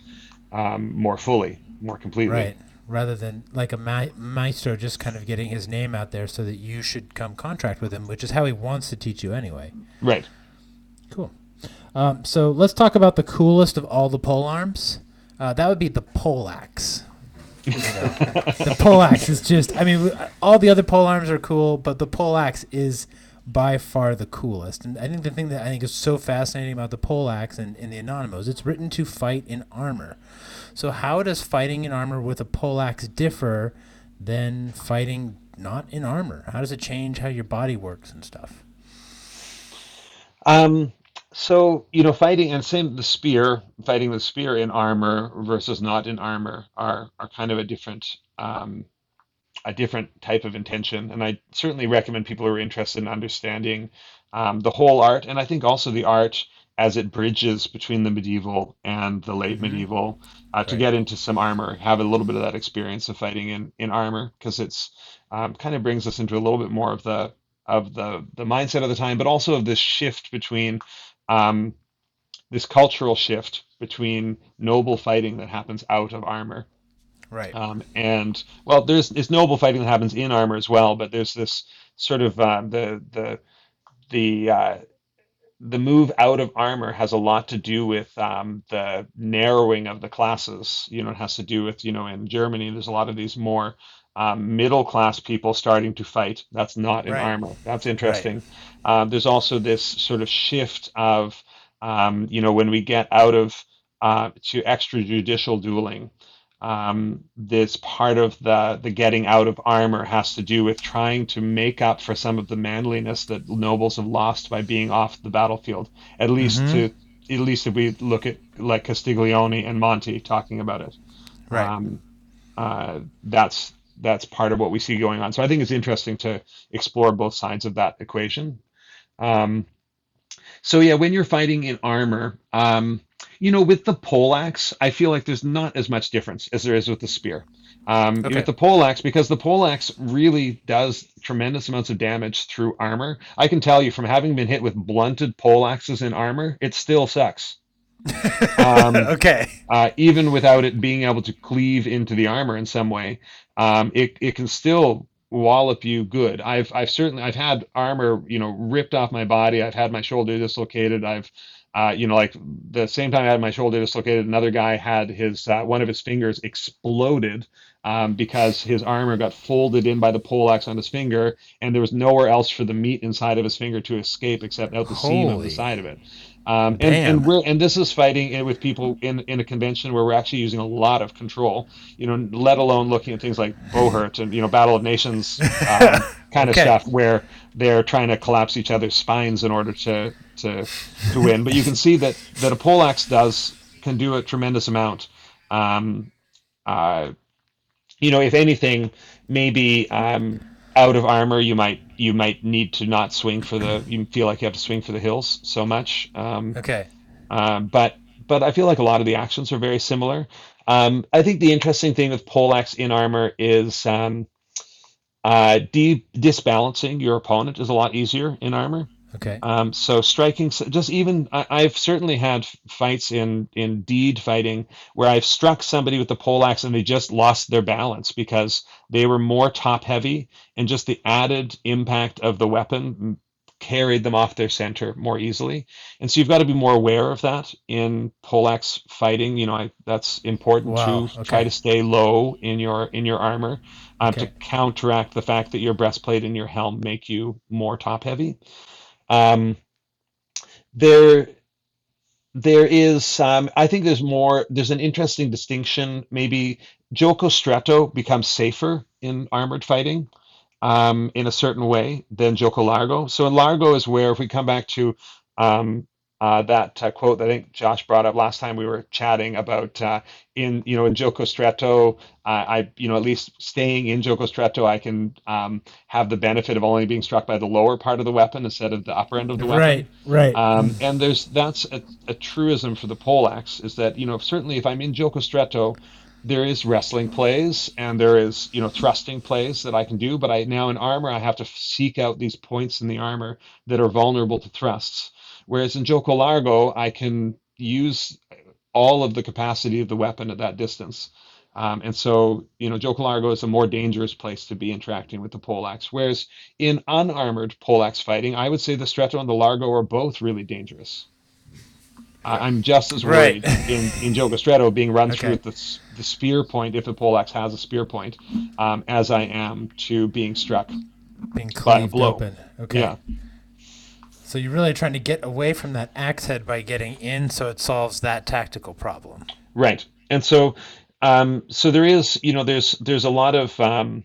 um, more fully, more completely. Right. Rather than like a ma- maestro just kind of getting his name out there so that you should come contract with him, which is how he wants to teach you anyway. Right. Cool. Um, so let's talk about the coolest of all the pole arms. Uh, that would be the pole axe. The pole axe is just, I mean, all the other pole arms are cool, but the pole axe is by far the coolest. And I think the thing that I think is so fascinating about the pole axe and, and the Anonymous, it's written to fight in armor. So how does fighting in armor with a pole axe differ than fighting not in armor? How does it change how your body works and stuff? Um, so you know, fighting and same the spear, fighting the spear in armor versus not in armor are are kind of a different um, a different type of intention. And I certainly recommend people who are interested in understanding um, the whole art, and I think also the art as it bridges between the medieval and the late medieval uh, to get into some armor, have a little bit of that experience of fighting in in armor because it's um, kind of brings us into a little bit more of the of the the mindset of the time, but also of this shift between um, this cultural shift between noble fighting that happens out of armor Right. um, and well, there's it's noble fighting that happens in armor as well, but there's this sort of uh, the the the uh, the move out of armor has a lot to do with um, the narrowing of the classes. You know, it has to do with you know in Germany there's a lot of these more um, middle class people starting to fight. That's not in Right. armor. That's interesting. Um, there's also this sort of shift of um, you know when we get out of uh, to extrajudicial dueling um, this part of the the getting out of armor has to do with trying to make up for some of the manliness that nobles have lost by being off the battlefield. At least Mhm. to at least if we look at like Castiglione and Monte talking about it. Right. Um, uh, that's that's part of what we see going on. So I think it's interesting to explore both sides of that equation. Um, so yeah, when you're fighting in armor, um, you know, with the poleaxe, I feel like there's not as much difference as there is with the spear. Um, Okay. With the poleaxe, because the poleaxe really does tremendous amounts of damage through armor. I can tell you from having been hit with blunted poleaxes in armor, it still sucks. Um, okay. uh, even without it being able to cleave into the armor in some way, um, it it can still wallop you good. I've I've certainly I've had armor you know ripped off my body. I've had my shoulder dislocated. I've uh, you know like the same time I had my shoulder dislocated, another guy had his uh, one of his fingers exploded. Um, because his armor got folded in by the poleaxe on his finger, and there was nowhere else for the meat inside of his finger to escape except out the seam of the side of it. Um, and, and we're and this is fighting in- with people in in a convention where we're actually using a lot of control, you know, let alone looking at things like Buhurt and you know Battle of Nations um, kind of Okay. stuff where they're trying to collapse each other's spines in order to to to win. But you can see that that a poleaxe does can do a tremendous amount. Um, uh, you know, if anything, maybe um, out of armor, you might you might need to not swing for the. You feel like you have to swing for the hills so much. Um, Okay. um, but but I feel like a lot of the actions are very similar. Um, I think the interesting thing with poleaxe in armor is um, uh, de- disbalancing your opponent is a lot easier in armor. Okay. Um, so striking, just even I, I've certainly had fights in in deed fighting where I've struck somebody with the poleaxe and they just lost their balance because they were more top heavy and just the added impact of the weapon carried them off their center more easily. And so you've got to be more aware of that in poleaxe fighting. You know, I, that's important Wow, to okay. try to stay low in your in your armor um, to counteract the fact that your breastplate and your helm make you more top heavy. Um, there, there is. Um, I think there's more. There's an interesting distinction. Maybe Gioco Stretto becomes safer in armored fighting um, in a certain way than Gioco Largo. So in Largo is where, if we come back to um, uh, that uh, quote that I think Josh brought up last time we were chatting about uh, in you know in Gioco Stretto, uh, I you know at least staying in Gioco Stretto, I can um, have the benefit of only being struck by the lower part of the weapon instead of the upper end of the weapon. Right. Right. Um, and there's that's a, a truism for the poleaxe is that you know certainly if I'm in Gioco Stretto, there is wrestling plays and there is you know thrusting plays that I can do, but I now in armor I have to seek out these points in the armor that are vulnerable to thrusts. Whereas in Gioco Largo, I can use all of the capacity of the weapon at that distance. Um, and so, you know, Gioco Largo is a more dangerous place to be interacting with the poleaxe. Whereas in unarmored poleaxe fighting, I would say the Stretto and the Largo are both really dangerous. I I'm just as Right. worried in, in Gioco Stretto being run Okay. through at the, the spear point, if the poleaxe has a spear point, um, as I am to being struck. Being by a blow. open. Okay. Yeah. So you're really trying to get away from that axe head by getting in, so it solves that tactical problem. Right. And so, um, so there is, you know, there's there's a lot of um,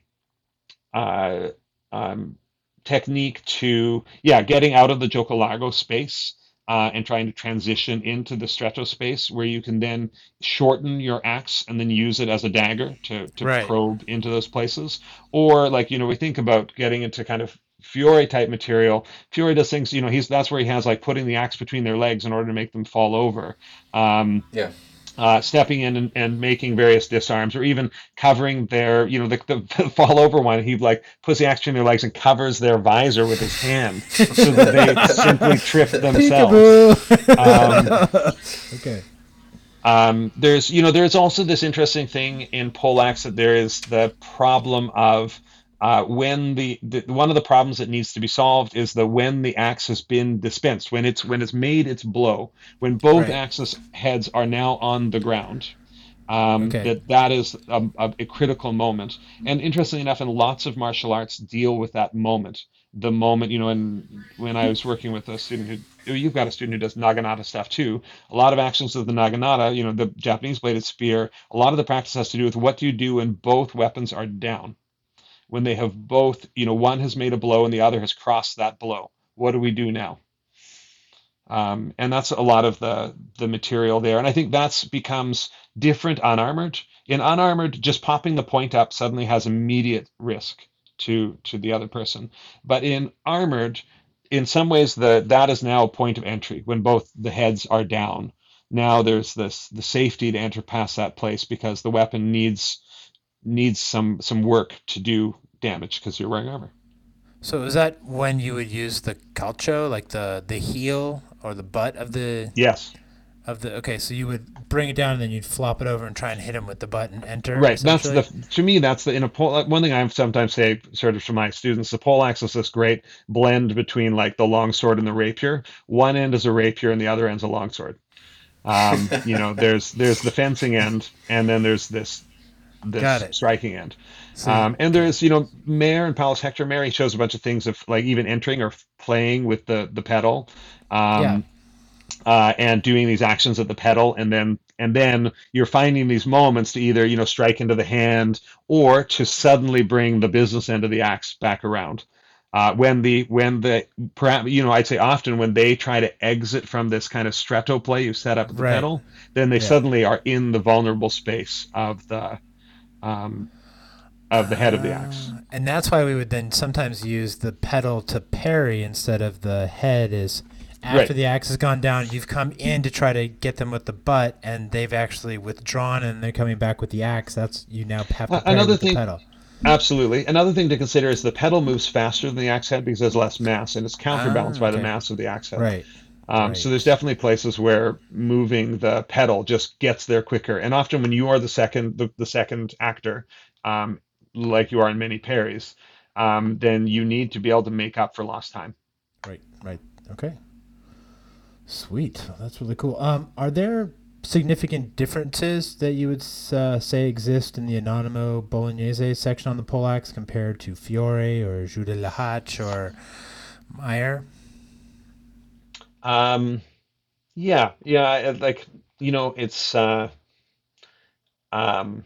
uh, um, technique to, yeah, getting out of the Gioco Largo space uh, and trying to transition into the Stretto space, where you can then shorten your axe and then use it as a dagger to to Right. probe into those places. Or like, you know, we think about getting into kind of Fiore type material. Fiore does things, you know, he's that's where he has like putting the axe between their legs in order to make them fall over. Um, Yeah. uh, stepping in and, and making various disarms, or even covering their, you know, the, the, fall over one. He like puts the axe between their legs and covers their visor with his hand, so that they simply trip themselves. Um, Okay. um, there's, you know, there's also this interesting thing in poleaxe that there is the problem of uh, when the, the one of the problems that needs to be solved is the when the axe has been dispensed, when it's when it's made its blow, when both Right. axis heads are now on the ground. Um, Okay. That that is a, a, a critical moment, and interestingly enough, and lots of martial arts, deal with that moment. The moment, you know, and when I was working with a student who, you've got a student who does naginata stuff too. A lot of actions of the naginata, you know, the Japanese bladed spear. A lot of the practice has to do with what do you do when both weapons are down, when they have both, you know, one has made a blow and the other has crossed that blow. What do we do now? Um, and that's a lot of the the material there, and I think that's becomes different unarmored in unarmored, just popping the point up suddenly has immediate risk to to the other person. But in armored, in some ways, the that is now a point of entry when both the heads are down. Now there's this the safety to enter past that place because the weapon needs needs some some work to do damage because you're wearing armor. So is that when you would use the calcio, like the the heel or the butt of the Yes. of the? Okay, so you would bring it down and then you'd flop it over and try and hit him with the butt and enter. Right. That's the to me that's the in a pole. One thing I sometimes say, sort of to my students, the poleaxe is this great blend between like the long sword and the rapier. One end is a rapier and the other end's a long sword. Um, you know, there's there's the fencing end, and then there's this this striking end. So- Um, and there's you know Mair and Paulus Hector. Mair shows a bunch of things of like even entering or playing with the the pedal. Um, Yeah. uh, and doing these actions at the pedal and then and then you're finding these moments to either you know strike into the hand or to suddenly bring the business end of the axe back around uh, when the when the perhaps you know I'd say often when they try to exit from this kind of stretto play you set up at the Right. pedal then they Yeah. suddenly are in the vulnerable space of the um, of the head of the axe Uh, and that's why we would then sometimes use the pedal to parry instead of the head. Is after Right. the axe has gone down, you've come in to try to get them with the butt, and they've actually withdrawn, and they're coming back with the axe. That's you now have to Uh, parry another with thing- the pedal. Absolutely. Another thing to consider is the pedal moves faster than the axe head because there's less mass, and it's counterbalanced Ah, by the mass of the axe head. Right. Um, So there's definitely places where moving the pedal just gets there quicker. And often when you are the second the, the second actor, um, like you are in many parries, um, then you need to be able to make up for lost time. Right, right. Okay. Sweet. That's really cool. Um, are there significant differences that you would uh, say exist in the Anonimo Bolognese section on the poleaxe compared to Fiore or Jeu de la Hache or Meyer. Um, yeah, yeah, like you know, it's uh, um,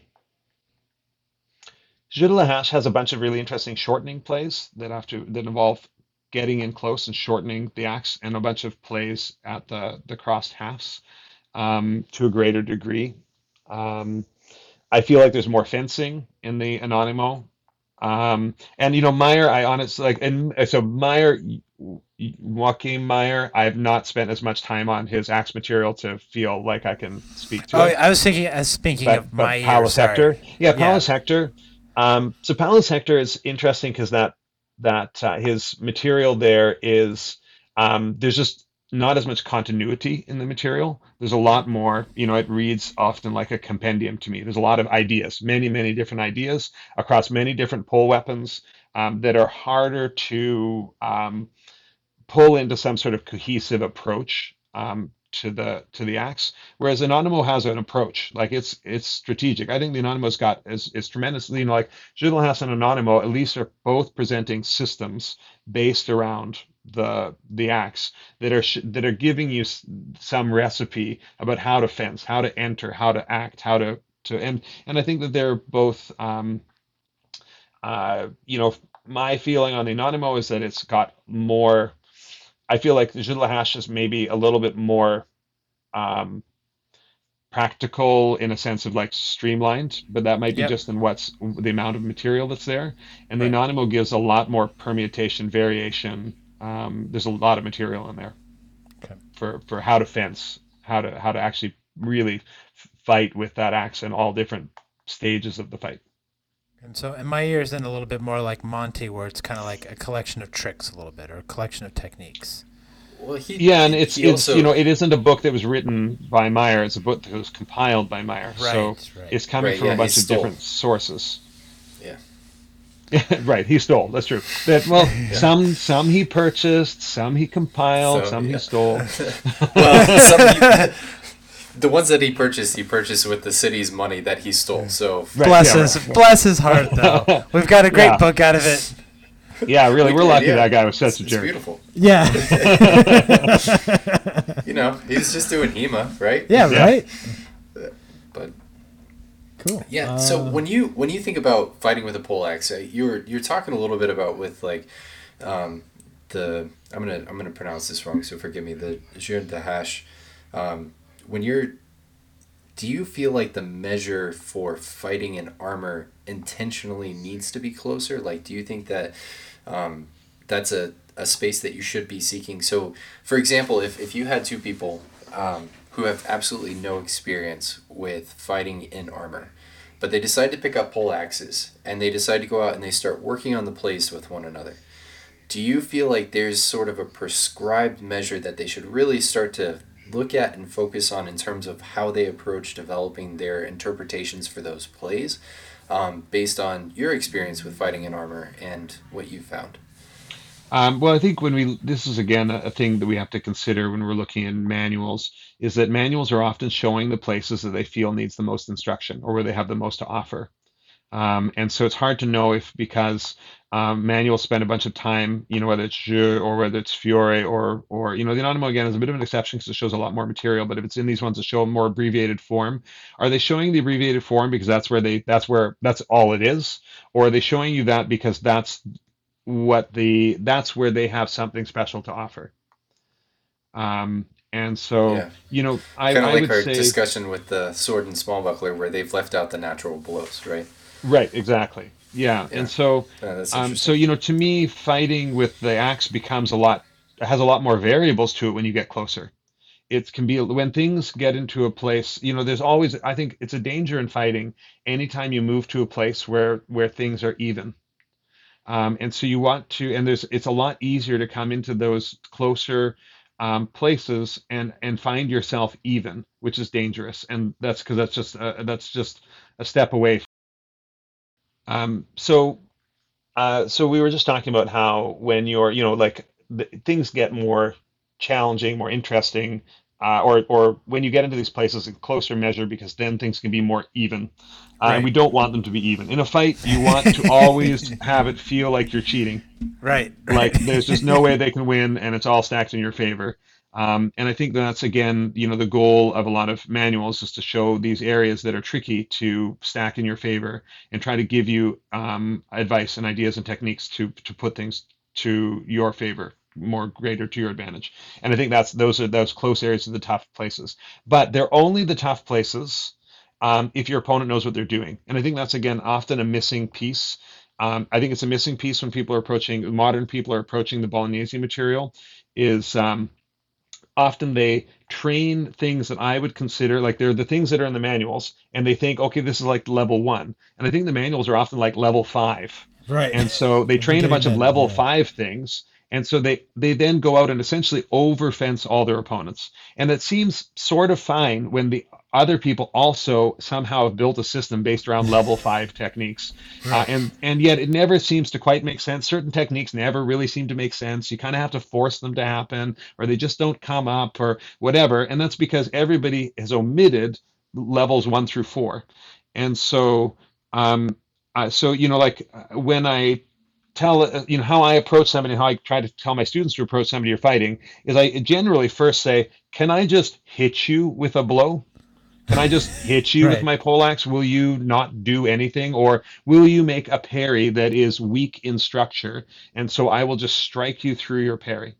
Jeu de la Hache has a bunch of really interesting shortening plays that have to that involve getting in close and shortening the axe, and a bunch of plays at the the crossed halves um, to a greater degree. Um, I feel like there's more fencing in the Anonimo. Um, and you know, Meyer, I honestly like, and so Meyer, Joachim Meyer, I have not spent as much time on his axe material to feel like I can speak to Oh, it. I was thinking. As speaking But, of but my Paulus. Hector, yeah, Yeah. Paulus Hector. Um, so Paulus Hector is interesting because that that uh, his material there is um, there's just not as much continuity in the material. There's a lot more, you know, it reads often like a compendium to me. There's a lot of ideas, many, many different ideas across many different pole weapons um, that are harder to um, pull into some sort of cohesive approach um, to the to the axe. Whereas Anonimo has an approach, like it's it's strategic. I think the Anonimo's got is is tremendously, you know, like House and Anonimo at least are both presenting systems based around the the axe that are sh- that are giving you s- some recipe about how to fence, how to enter, how to act, how to to and and I think that they're both um, uh, you know my feeling on the Anonimo is that it's got more. I feel like the Jeu de la Hache is maybe a little bit more um, practical in a sense of like streamlined, but that might be Yep. just in what's the amount of material that's there. And the Right. Anonimo gives a lot more permutation, variation. Um, there's a lot of material in there Okay. for for how to fence, how to how to actually really fight with that axe in all different stages of the fight. And so, in my ears, then a little bit more like Monte, where it's kind of like a collection of tricks, a little bit, or a collection of techniques. Well, he Yeah, and it's he it's also- you know it isn't a book that was written by Meyer. It's a book that was compiled by Meyer. so Right, right. it's coming Right, from yeah, a he bunch of different sources. Yeah. right, he stole. That's true. That well, some some he purchased, some he compiled, So, some yeah. he stole. well, some, the ones that he purchased, he purchased with the city's money that he stole. So Right, bless yeah, his right. bless his heart, though. We've got a great Yeah. book out of it. Yeah, really, we're lucky yeah. that guy was such it's, a it's jerk. beautiful. Yeah. You know, he was just doing HEMA, right? yeah, Yeah. right? But Cool. Yeah. so Uh, when you when you think about fighting with a pole axe, uh, you're you're talking a little bit about with like um, the I'm gonna I'm gonna pronounce this wrong, so forgive me. The Jeu de Hache. Um, when you're do you feel like the measure for fighting in armor intentionally needs to be closer? Like, do you think that um, that's a, a space that you should be seeking? So, for example, if, if you had two people um, who have absolutely no experience with fighting in armor, but they decide to pick up pole axes and they decide to go out and they start working on the place with one another. Do you feel like there's sort of a prescribed measure that they should really start to look at and focus on in terms of how they approach developing their interpretations for those plays um, based on your experience with fighting in armor and what you found? Um, well, I think when we, this is again a, thing that we have to consider when we're looking in manuals, is that manuals are often showing the places that they feel needs the most instruction or where they have the most to offer. Um, and so it's hard to know if because um, manuals spend a bunch of time, you know, whether it's Jeu or whether it's Fiore or or you know, the Anonimo again is a bit of an exception because it shows a lot more material. But if it's in these ones that show a more abbreviated form, are they showing the abbreviated form because that's where they that's where that's all it is, or are they showing you that because that's what the that's where they have something special to offer? Um, and so, Yeah. you know, I, Kind of I like would our say discussion with the sword and small buckler where they've left out the natural blows, right? right, exactly, yeah. Yeah. And so, that's Um, so you know, to me, fighting with the axe becomes a lot has a lot more variables to it when you get closer. It can be when things get into a place. You know, there's always. I think it's a danger in fighting anytime you move to a place where where things are even. Um, and so you want to, and there's. It's a lot easier to come into those closer um, places and and find yourself even, which is dangerous. And that's because that's just uh, that's just a step away. Um, so uh, so we were just talking about how when you're, you know, like the, things get more challenging, more interesting, uh, or or when you get into these places in closer measure, because then things can be more even, uh, and we don't want them to be even. In a fight, you want to always have it feel like you're cheating, Right. like there's just no way they can win, and it's all stacked in your favor. Um, and I think that's again, you know, the goal of a lot of manuals is to show these areas that are tricky to stack in your favor and try to give you um, advice and ideas and techniques to to put things to your favor more greater to your advantage. And i think that's those are those close areas are the tough places. But they're only the tough places um, if your opponent knows what they're doing. And i think that's again often a missing piece. Um, i think it's a missing piece when people are approaching modern people are approaching the bolognese material is um, often they train things that I would consider like they're the things that are in the manuals, and they think, okay, this is like level one, and I think the manuals are often like level five, Right. and so they train a bunch of level five things, and so they they then go out and essentially over fence all their opponents, and that seems sort of fine when the other people also somehow have built a system based around level five techniques, uh, and and yet it never seems to quite make sense. Certain techniques never really seem to make sense. You kind of have to force them to happen, or they just don't come up, or whatever, and that's because everybody has omitted levels one through four, and so um, uh, so you know like uh, when I tell uh, you know how I approach somebody, how I try to tell my students to approach somebody you're fighting is I generally first say, "Can I just hit you with a blow? Can I just hit you with Right. my poleaxe? Will you not do anything, or will you make a parry that is weak in structure, and so I will just strike you through your parry?"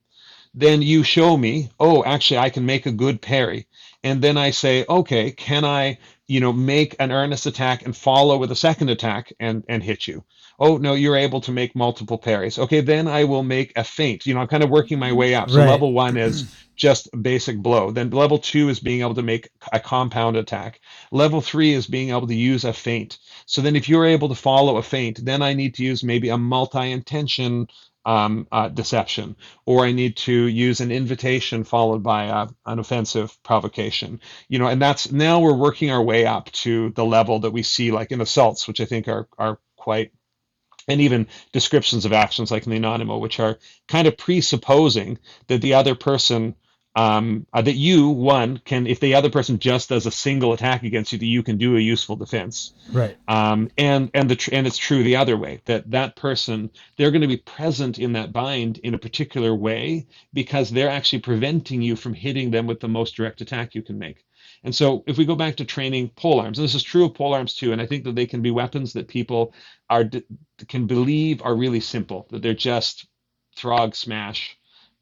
Then you show me, oh, actually, I can make a good parry, and then I say, okay, can I, you know, make an earnest attack and follow with a second attack and and hit you? Oh no you're able to make multiple parries. Okay then i will make a feint. You know i'm kind of working my way up. So Right. level one is just basic blow. Then level two is being able to make a compound attack. Level three is being able to use a feint. So then if you're able to follow a feint then i need to use maybe a multi-intention um, uh, deception or i need to use an invitation followed by a, an offensive provocation. You know and that's now we're working our way up to the level that we see like in assaults which i think are are quite and even descriptions of actions like in the anonymous, which are kind of presupposing that the other person, um, uh, that you, one, can, if the other person just does a single attack against you, that you can do a useful defense. Right. Um, and and the tr- and it's true the other way that that person they're going to be present in that bind in a particular way because they're actually preventing you from hitting them with the most direct attack you can make. And so if we go back to training pole arms, and this is true of pole arms too, and I think that they can be weapons that people are can believe are really simple, that they're just throg smash,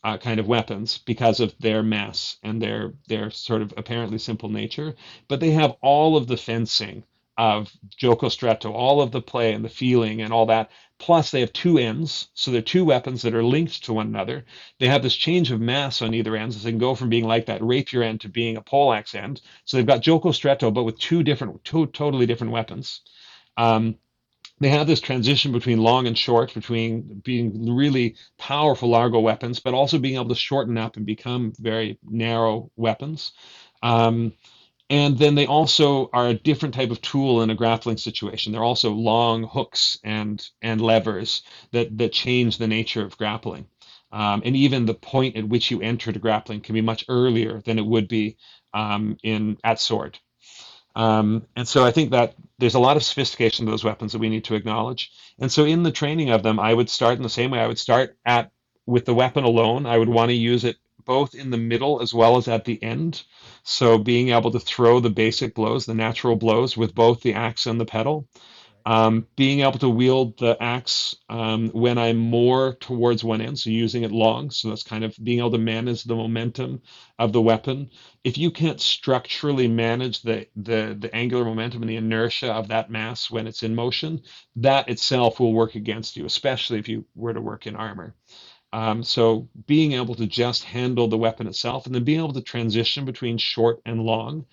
uh, kind of weapons because of their mass and their their sort of apparently simple nature, but they have all of the fencing of Gioco Stretto, all of the play and the feeling and all that. Plus, they have two ends, so they're two weapons that are linked to one another. They have this change of mass on either ends, as they can go from being like that rapier end to being a poleaxe end. So they've got Gioco Stretto, but with two different, two totally different weapons. Um, they have this transition between long and short, between being really powerful Largo weapons, but also being able to shorten up and become very narrow weapons. Um, and then they also are a different type of tool in a grappling situation. They're also long hooks and and levers that that change the nature of grappling. Um, and even the point at which you enter the grappling can be much earlier than it would be um, in at sword. Um, and so I think that there's a lot of sophistication to those weapons that we need to acknowledge. And so in the training of them, I would start in the same way. I would start at with the weapon alone. I would want to use it both in the middle as well as at the end. So being able to throw the basic blows, the natural blows, with both the axe and the pedal. Um, being able to wield the axe um, when I'm more towards one end, so using it long, so that's kind of being able to manage the momentum of the weapon. If you can't structurally manage the, the, the angular momentum and the inertia of that mass when it's in motion, that itself will work against you, especially if you were to work in armor. Um, so being able to just handle the weapon itself and then being able to transition between short and long.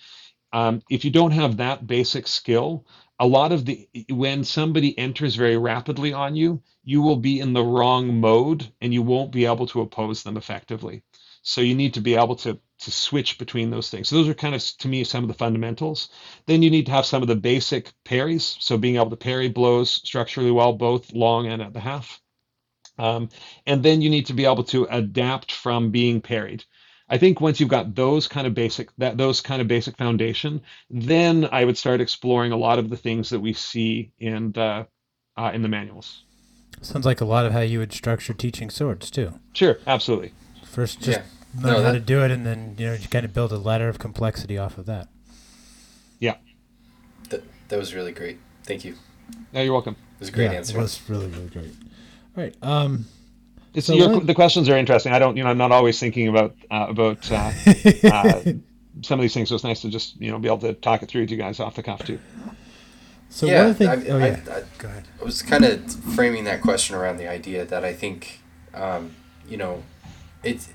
Um, if you don't have that basic skill, a lot of the when somebody enters very rapidly on you, you will be in the wrong mode and you won't be able to oppose them effectively. So you need to be able to to switch between those things. So those are kind of to me some of the fundamentals. Then you need to have some of the basic parries. So being able to parry blows structurally well, both long and at the half. Um, and then you need to be able to adapt from being parried. I think once you've got those kind of basic that those kind of basic foundation, then I would start exploring a lot of the things that we see in the uh, in the manuals. Sounds like a lot of how you would structure teaching swords too. Sure, absolutely. First, just Yeah. learn No, how to do it, and then you know you kind of build a ladder of complexity off of that. Yeah. That, that was really great. Thank you. No, you're welcome. It was a great yeah, answer. It was really really great. All right. Um. It's So your, what- the questions are interesting. I don't, you know, I'm not always thinking about uh, about uh, uh, some of these things. So it's nice to just, you know, be able to talk it through with you guys off the cuff too. So yeah, one of the I, things. Oh I, yeah. I, Go ahead. I was kind of framing that question around the idea that I think, um, you know, it's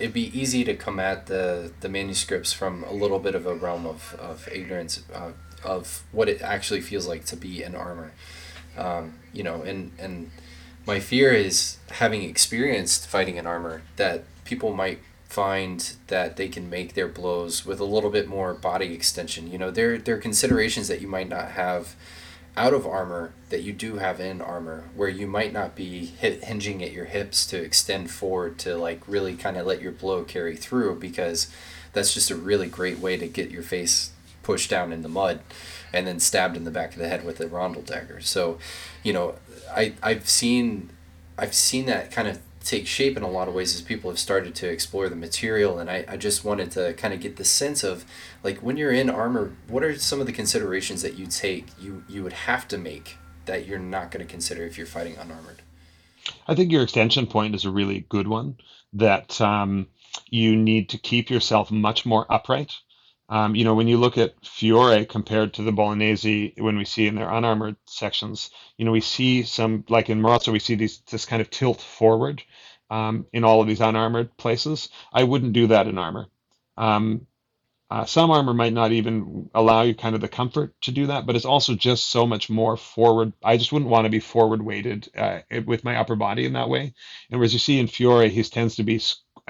it'd be easy to come at the the manuscripts from a little bit of a realm of of ignorance uh, of what it actually feels like to be in armor, um, you know, and and my fear is having experienced fighting in armor that people might find that they can make their blows with a little bit more body extension. You know, there there are considerations that you might not have out of armor that you do have in armor, where you might not be hit, hinging at your hips to extend forward to like really kind of let your blow carry through because that's just a really great way to get your face pushed down in the mud and then stabbed in the back of the head with a rondel dagger. So, you know, I I've seen I've seen that kind of take shape in a lot of ways as people have started to explore the material and I, I just wanted to kind of get the sense of like when you're in armor what are some of the considerations that you take you you would have to make that you're not going to consider if you're fighting unarmored I think your extension point is a really good one. That um, you need to keep yourself much more upright. Um, you know, when you look at Fiore compared to the Bolognese, when we see in their unarmored sections, you know, we see some like in Marozzo, we see these this kind of tilt forward um, in all of these unarmored places. I wouldn't do that in armor. Um, uh, some armor might not even allow you kind of the comfort to do that, but it's also just so much more forward. I just wouldn't want to be forward weighted uh, with my upper body in that way. And whereas you see in Fiore, he tends to be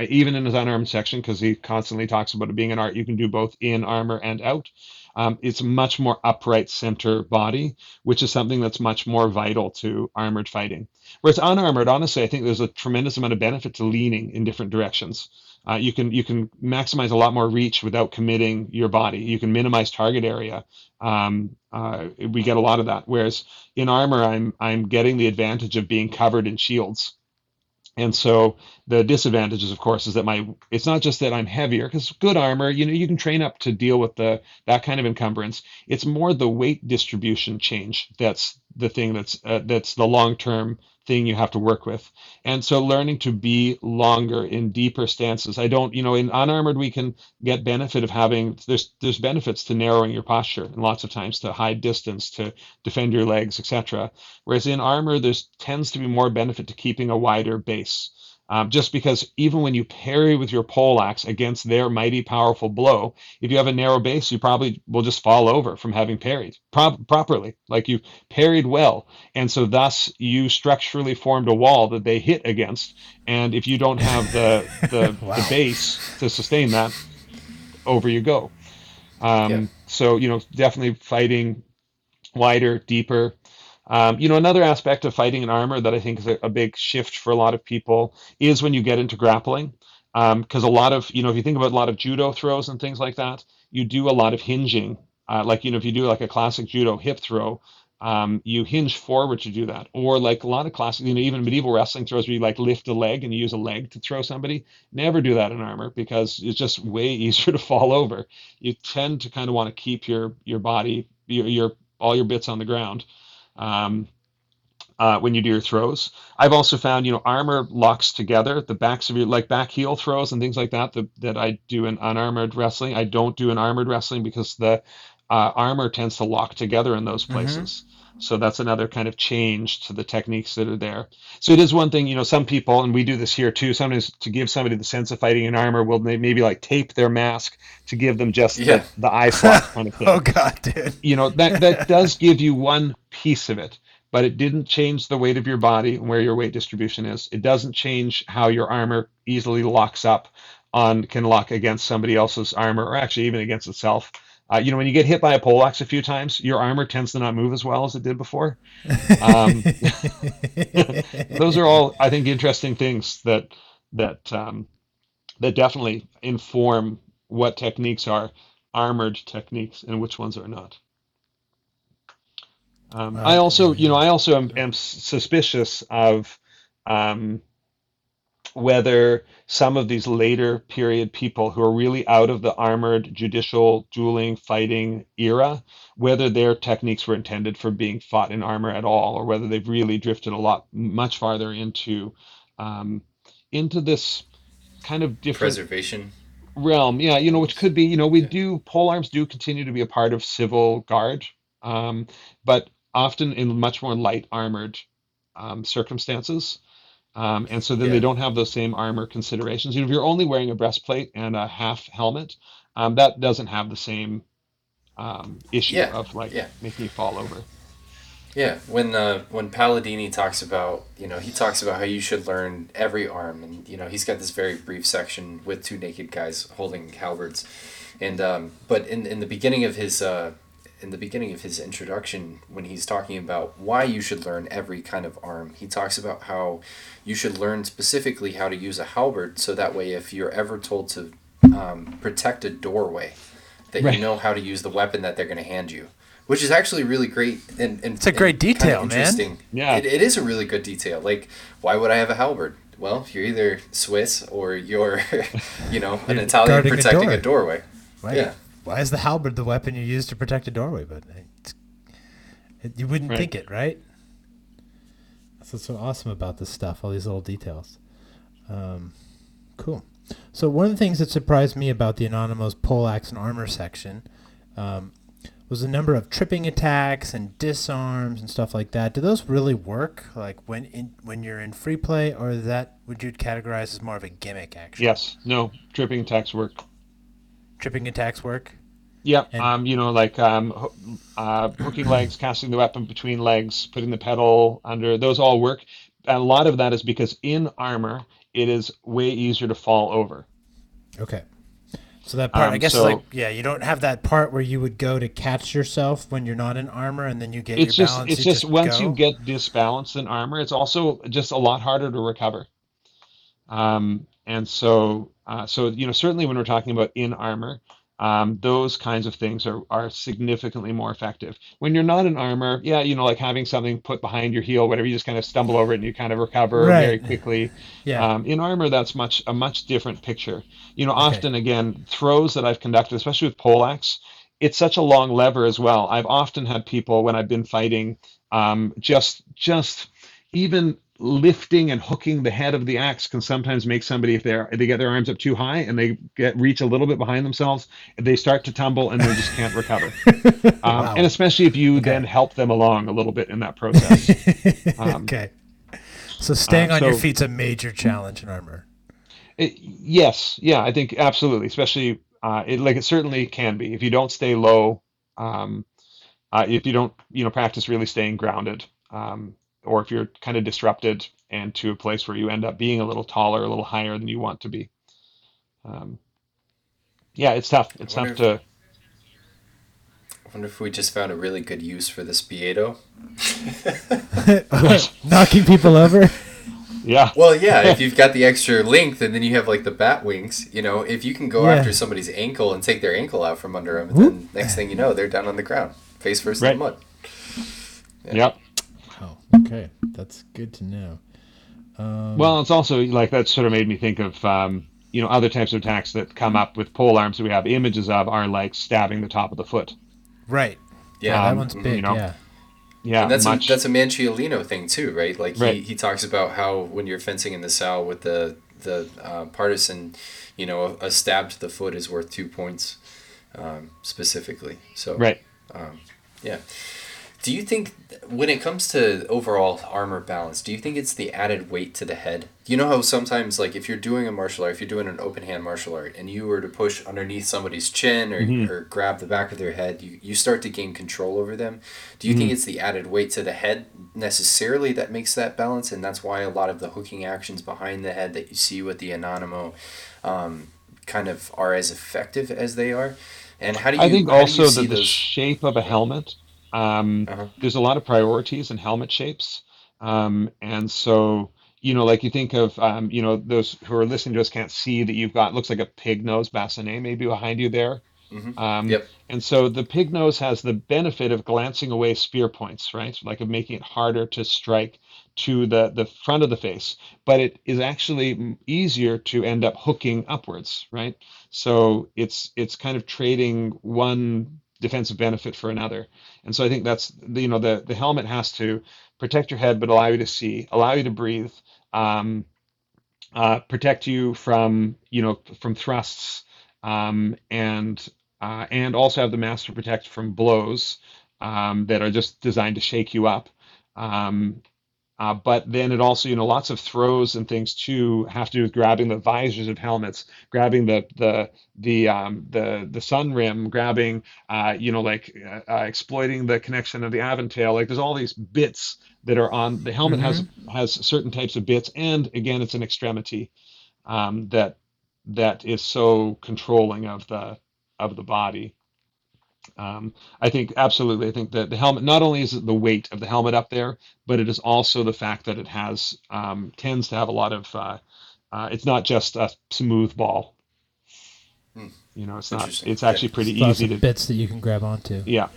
even in his unarmed section because he constantly talks about it being an art you can do both in armor and out. Um, it's much more upright center body, which is something that's much more vital to armored fighting. Whereas unarmored, honestly, I think there's a tremendous amount of benefit to leaning in different directions. Uh, you can you can maximize a lot more reach without committing your body. You can minimize target area. Um, uh, we get a lot of that. Whereas in armor, I'm I'm getting the advantage of being covered in shields. And so the disadvantages, of course, is that my it's not just that I'm heavier because good armor, you know, you can train up to deal with the that kind of encumbrance. It's more the weight distribution change that's the thing that's uh, that's the long term thing you have to work with. And so learning to be longer in deeper stances. I don't, you know, in unarmored we can get benefit of having there's there's benefits to narrowing your posture and lots of times to hide distance, to defend your legs, etc. Whereas in armor there's tends to be more benefit to keeping a wider base. Um, just because even when you parry with your poleaxe against their mighty powerful blow, if you have a narrow base, you probably will just fall over from having parried pro- properly, like you parried well, and so thus you structurally formed a wall that they hit against. And if you don't have the the, Wow. the base to sustain that, over you go. Um, Yeah. So you know, definitely fighting wider, deeper. Um, you know, another aspect of fighting in armor that I think is a, a big shift for a lot of people is when you get into grappling. Because a lot of, you know, if you think about a lot of judo throws and things like that, you do a lot of hinging. Uh, like, you know, if you do like a classic judo hip throw, um, you hinge forward to do that. Or like a lot of classic, you know, even medieval wrestling throws where you like lift a leg and you use a leg to throw somebody. Never do that in armor because it's just way easier to fall over. You tend to kind of want to keep your your body, your, your all your bits on the ground um, uh, when you do your throws. I've also found, you know, armor locks together the backs of your like back heel throws and things like that that, that I do in unarmored wrestling. I don't do in armored wrestling because the uh, armor tends to lock together in those places. So that's another kind of change to the techniques that are there. So it is one thing, you know, some people, and we do this here too. Sometimes to give somebody the sense of fighting in armor, will may- maybe like tape their mask to give them just Yeah. the, the eye slot kind of thing Oh God, dude. you know that that does give you one piece of it but it didn't change the weight of your body and where your weight distribution is it doesn't change how your armor easily locks up on can lock against somebody else's armor or actually even against itself uh, you know when you get hit by a poleaxe a few times your armor tends to not move as well as it did before um, those are all i think interesting things that that um, that definitely inform what techniques are armored techniques and which ones are not um, I Right. also, you know, I also am, am suspicious of um, whether some of these later period people who are really out of the armored judicial dueling fighting era, whether their techniques were intended for being fought in armor at all, or whether they've really drifted a lot much farther into um, into this kind of different Preservation. realm yeah you know which could be you know we Yeah. do pole arms do continue to be a part of civil guard um, but often in much more light armored um, circumstances um, and so then Yeah. they don't have those same armor considerations. You know if you're only wearing a breastplate and a half helmet um, that doesn't have the same um, issue Yeah, of like yeah. making you fall over. Yeah, when uh, when Palladini talks about you know he talks about how you should learn every arm, and you know he's got this very brief section with two naked guys holding halberds, and um, but in in the beginning of his uh, in the beginning of his introduction, when he's talking about why you should learn every kind of arm, he talks about how you should learn specifically how to use a halberd, so that way if you're ever told to um, protect a doorway, that Right. you know how to use the weapon that they're going to hand you. Which is actually really great and, and It's a great and kinda detail, man. interesting. Yeah. It, it is a really good detail. Like, why would I have a halberd? Well, you're either Swiss or you're, you know, an You're Italian guarding a protecting door. a doorway. Right. Yeah. Why is the halberd the weapon you use to protect a doorway? But it, you wouldn't Right. think it, right? That's what's so awesome about this stuff, all these little details. Um, cool. So one of the things that surprised me about the anonymous poleaxe and armor section um, was the number of tripping attacks and disarms and stuff like that. Do those really work? Like when in when you're in free play, or is that would you categorize as more of a gimmick? Actually, yes no tripping attacks work tripping attacks work. Yep. And- um, you know, like um, uh, hooking legs, casting the weapon between legs, putting the pedal under, those all work. A lot of that is because in armor, it is way easier to fall over. Okay. So that part, I Um, guess, so- like yeah, you don't have that part where you would go to catch yourself when you're not in armor, and then you get It's your just, balance. it's you just once go. you get disbalanced in armor, it's also just a lot harder to recover. Um, and so, uh, so you know, certainly when we're talking about in armor, um, those kinds of things are are significantly more effective. When you're not in armor, yeah, you know, like having something put behind your heel, whatever, you just kind of stumble over it and you kind of recover Right. very quickly. yeah. Um, in armor, that's much a much different picture. You know, Okay. often again, throws that I've conducted, especially with poleaxe, it's such a long lever as well. I've often had people when I've been fighting, um, just just even lifting and hooking the head of the axe can sometimes make somebody if they they get their arms up too high and they get reach a little bit behind themselves they start to tumble and they just can't recover. Um, and especially if you then help them along a little bit in that process. Um, okay. So staying uh, on your so- feet's a major challenge in armor. It, yes, yeah, I think absolutely, especially uh, it like it certainly can be. If you don't stay low, um, uh, if you don't you know practice really staying grounded, um, or if you're kind of disrupted and to a place where you end up being a little taller, a little higher than you want to be. Um, yeah, it's tough. It's tough if- to. I wonder if we just found a really good use for the Spiedo. Knocking people over. Yeah, Well, yeah, if you've got the extra length and then you have like the bat wings, you know, if you can go Yeah. after somebody's ankle and take their ankle out from under them, then next thing you know, they're down on the ground, face first in the mud. yep. Okay. That's good to know. Um, Well, it's also like that sort of made me think of um, you know other types of attacks that come up with pole arms that we have images of are like stabbing the top of the foot. Right. Yeah, that Um, one's mhm. big. you know, yeah. Yeah, And that's much. a, that's a Manciolino thing too, right? Like he, Right. he talks about how when you're fencing in the Sal with the the uh, partisan, you know, a, a stab to the foot is worth two points, um, specifically. So right. yeah. Do you think when it comes to overall armor balance, do you think it's the added weight to the head? You know how sometimes like if you're doing a martial art, if you're doing an open hand martial art and you were to push underneath somebody's chin or, or grab the back of their head, you, you start to gain control over them. Do you think it's the added weight to the head necessarily that makes that balance and that's why a lot of the hooking actions behind the head that you see with the Anonimo um, kind of are as effective as they are? And how do you I think you also that the those shape of a helmet, um, Uh-huh. there's a lot of priorities in helmet shapes. Um, and so, you know, like you think of, um, you know, those who are listening to us can't see that you've got, looks like a pig nose bassinet maybe behind you there. Mhm. Um, Yep. And so the pig nose has the benefit of glancing away spear points, right? Like of making it harder to strike to the, the front of the face, but it is actually easier to end up hooking upwards, right? So it's it's kind of trading one defensive benefit for another. And so I think that's you know the the helmet has to protect your head but allow you to see, allow you to breathe, um, uh, protect you from you know from thrusts, um, and uh, and also have the mass to protect from blows um, that are just designed to shake you up. Um, uh, but then it also, you know, lots of throws and things too have to do with grabbing the visors of helmets, grabbing the the the um, the the sun rim, grabbing, uh, you know, like uh, uh, exploiting the connection of the aventail. Like there's all these bits that are on the helmet has has certain types of bits, and again, it's an extremity um, that that is so controlling of the of the body. Um, I think absolutely. I think that the helmet not only is it the weight of the helmet up there, but it is also the fact that it has um, tends to have a lot of. Uh, uh, it's not just a smooth ball. Hmm. You know, it's not. It's actually pretty Lots easy to. bits that you can grab onto. Yeah,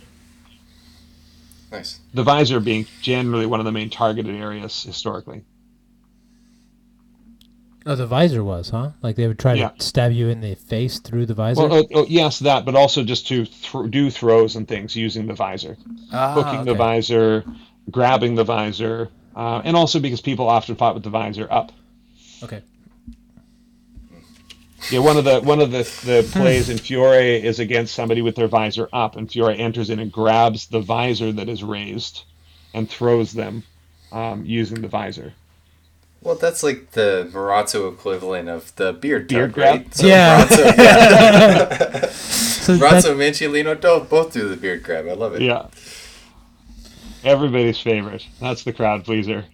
Nice. the visor being generally one of the main targeted areas historically. Oh, the visor was, huh? Like they would try Yeah. to stab you in the face through the visor. Well, oh, oh, yes, that, but also just to th- do throws and things using the visor. Ah, hooking the visor, grabbing the visor, uh, and also because people often fought with the visor up. Okay. Yeah, one of the one of the, the plays in Fiore is against somebody with their visor up, and Fiore enters in and grabs the visor that is raised, and throws them um, using the visor. Well, that's like the Marozzo equivalent of the beard, Beard tug, right? So Yeah. Marozzo, yeah. so that- Marozzo Manciolino don't both do the beard grab. I love it. Yeah, everybody's favorite. That's the crowd pleaser.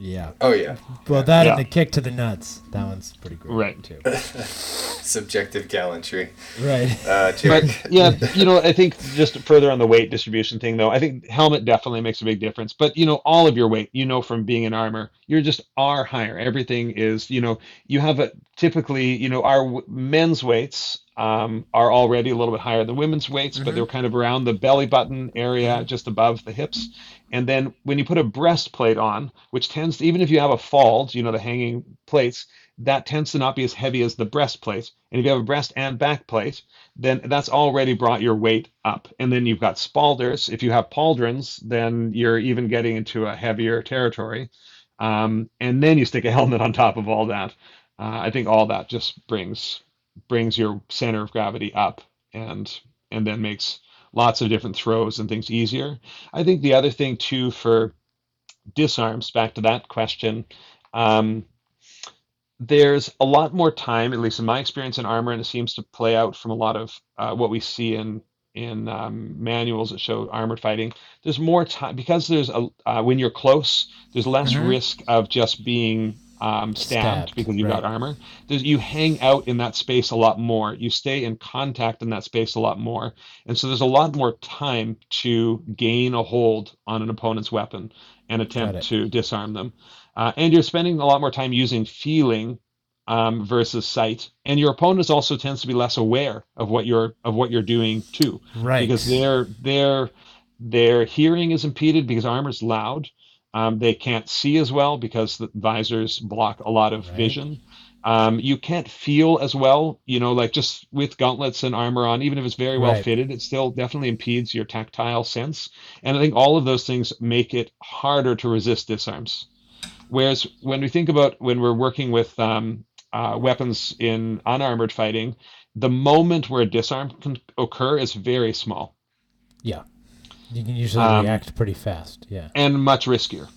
Yeah. Oh yeah. Well, that Yeah. and the kick to the nuts. That one's pretty great Right. too. Subjective gallantry. Right. Uh, Jared. But yeah, you know, I think just further on the weight distribution thing, though, I think helmet definitely makes a big difference. But you know, all of your weight, you know, from being in armor, you're just are higher. Everything is, you know, you have a typically, you know, our w- men's weights um, are already a little bit higher than women's weights, but they're kind of around the belly button area, just above the hips. And then when you put a breastplate on, which tends to, even if you have a fold, you know, the hanging plates, that tends to not be as heavy as the breastplate. And if you have a breast and back plate, then that's already brought your weight up. And then you've got spaulders. If you have pauldrons, then you're even getting into a heavier territory. um, and then you stick a helmet on top of all that. Uh, I think all that just brings brings your center of gravity up and and then makes lots of different throws and things easier. I think the other thing too for disarms, back to that question, um, there's a lot more time, at least in my experience in armor, and it seems to play out from a lot of uh, what we see in in um, manuals that show armored fighting. There's more time because there's a uh, when you're close, there's less Mhm. risk of just being um, stabbed, Stabbed, because you've got armor. There's, you hang out in that space a lot more. You stay in contact in that space a lot more, and so there's a lot more time to gain a hold on an opponent's weapon and attempt to disarm them. Uh, and you're spending a lot more time using feeling um, versus sight, and your opponent also tends to be less aware of what you're of what you're doing too Right. because their their their hearing is impeded because armor's loud. Um, they can't see as well because the visors block a lot of Right. vision. Um, you can't feel as well, you know, like just with gauntlets and armor on, even if it's very well Right. fitted, it still definitely impedes your tactile sense. And I think all of those things make it harder to resist disarms. Whereas when we think about when we're working with um, uh, weapons in unarmored fighting, the moment where a disarm can occur is very small Yeah. You can usually Um, react pretty fast. Yeah. and much riskier.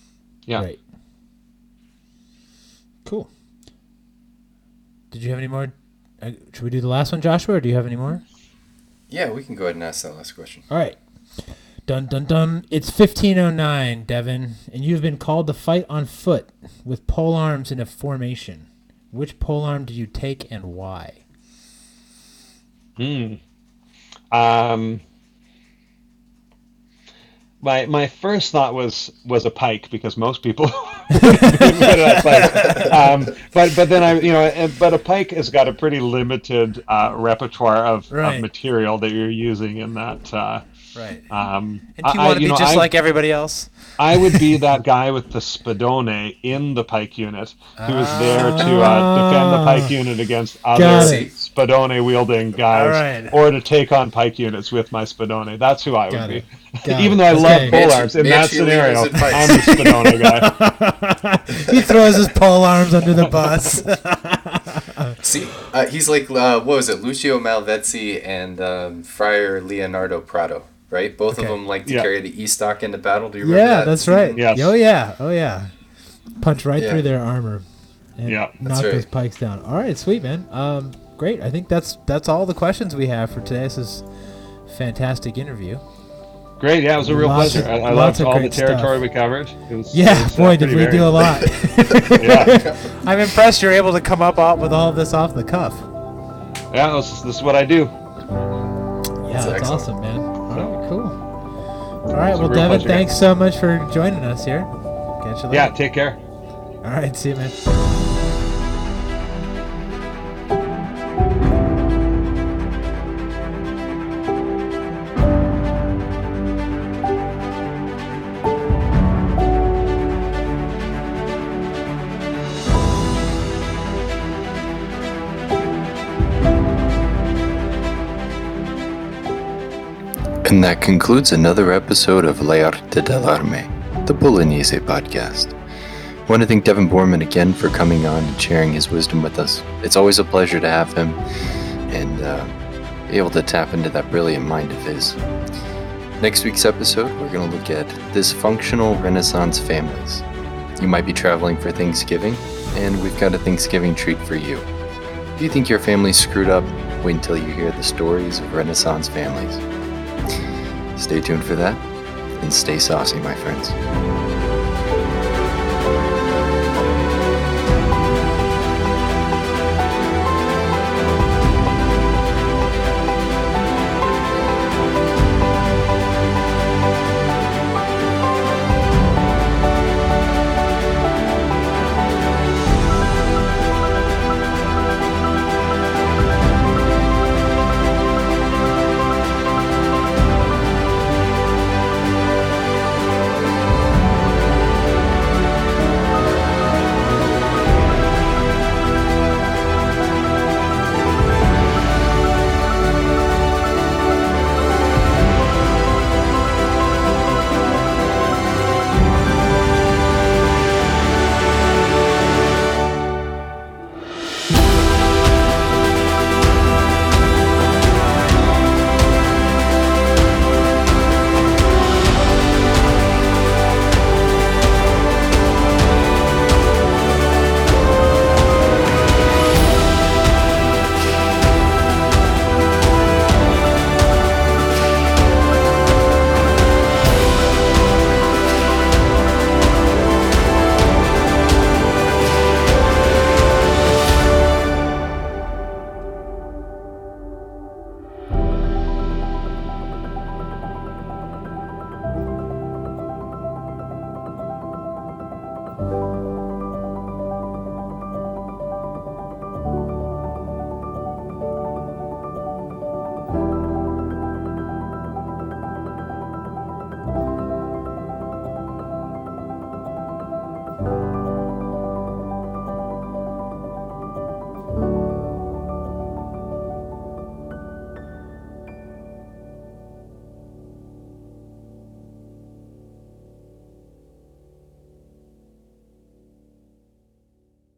Yeah. Right. Cool. Did you have any more? Uh, should we do the last one, Joshua, or do you have any more? Yeah, we can go ahead and ask that last question. All right. Dun dun dun. It's 1509, Devon, and you've been called to fight on foot with pole arms in a formation. Which pole arm do you take and why? Hmm. Um, my my first thought was was a pike because most people would be good at pike. Um, but but then I you know but a pike has got a pretty limited uh, repertoire of, Right. of material that you're using in that. Uh, Right. um, And do you I- I- want to be know, just I- like everybody else? I would be that guy with the spadone in the pike unit who is there to uh, defend the pike unit against other spadone wielding guys, All right. or to take on pike units with my spadone. That's who I would Got be. Got Even it. though I love pole arms, in that scenario, leaders and pikes. I'm the spadone guy. he throws his pole arms under the bus. See, uh, he's like uh, what was it, Lucio Malvezzi and um, Friar Leonardo Prado, right? Both Okay. of them like to Yeah. carry the estoc into battle. Do you remember yeah, that? that's right. Yes. Oh yeah. Oh yeah. Punch right Yeah. through their armor and Yeah, knock right. those pikes down. All right, sweet man. Um, great. I think that's That's all the questions we have for today. This is fantastic interview. Great, yeah, it was a real Lots pleasure. of- I, I loved all the territory stuff. we covered. It was, yeah. it was, uh, boy, did pretty we do a lot. Yeah, I'm impressed you're able to come up all- with all of this off the cuff. yeah, this, is- this is what I do. Yeah, That's that's awesome, man. All right, cool. All right, It's a well, Devon, thanks so much for joining us here. Catch you later. Yeah, take care. All right, see you, man. And that concludes another episode of Le Arte dell'Arme, the Bolognese podcast. I want to thank Devon Boorman again for coming on and sharing his wisdom with us. It's always a pleasure to have him and uh, be able to tap into that brilliant mind of his. Next week's episode, we're going to look at dysfunctional Renaissance families. You might be traveling for Thanksgiving, and we've got a Thanksgiving treat for you. If you think your family's screwed up, wait until you hear the stories of Renaissance families. Stay tuned for that, and stay saucy, my friends.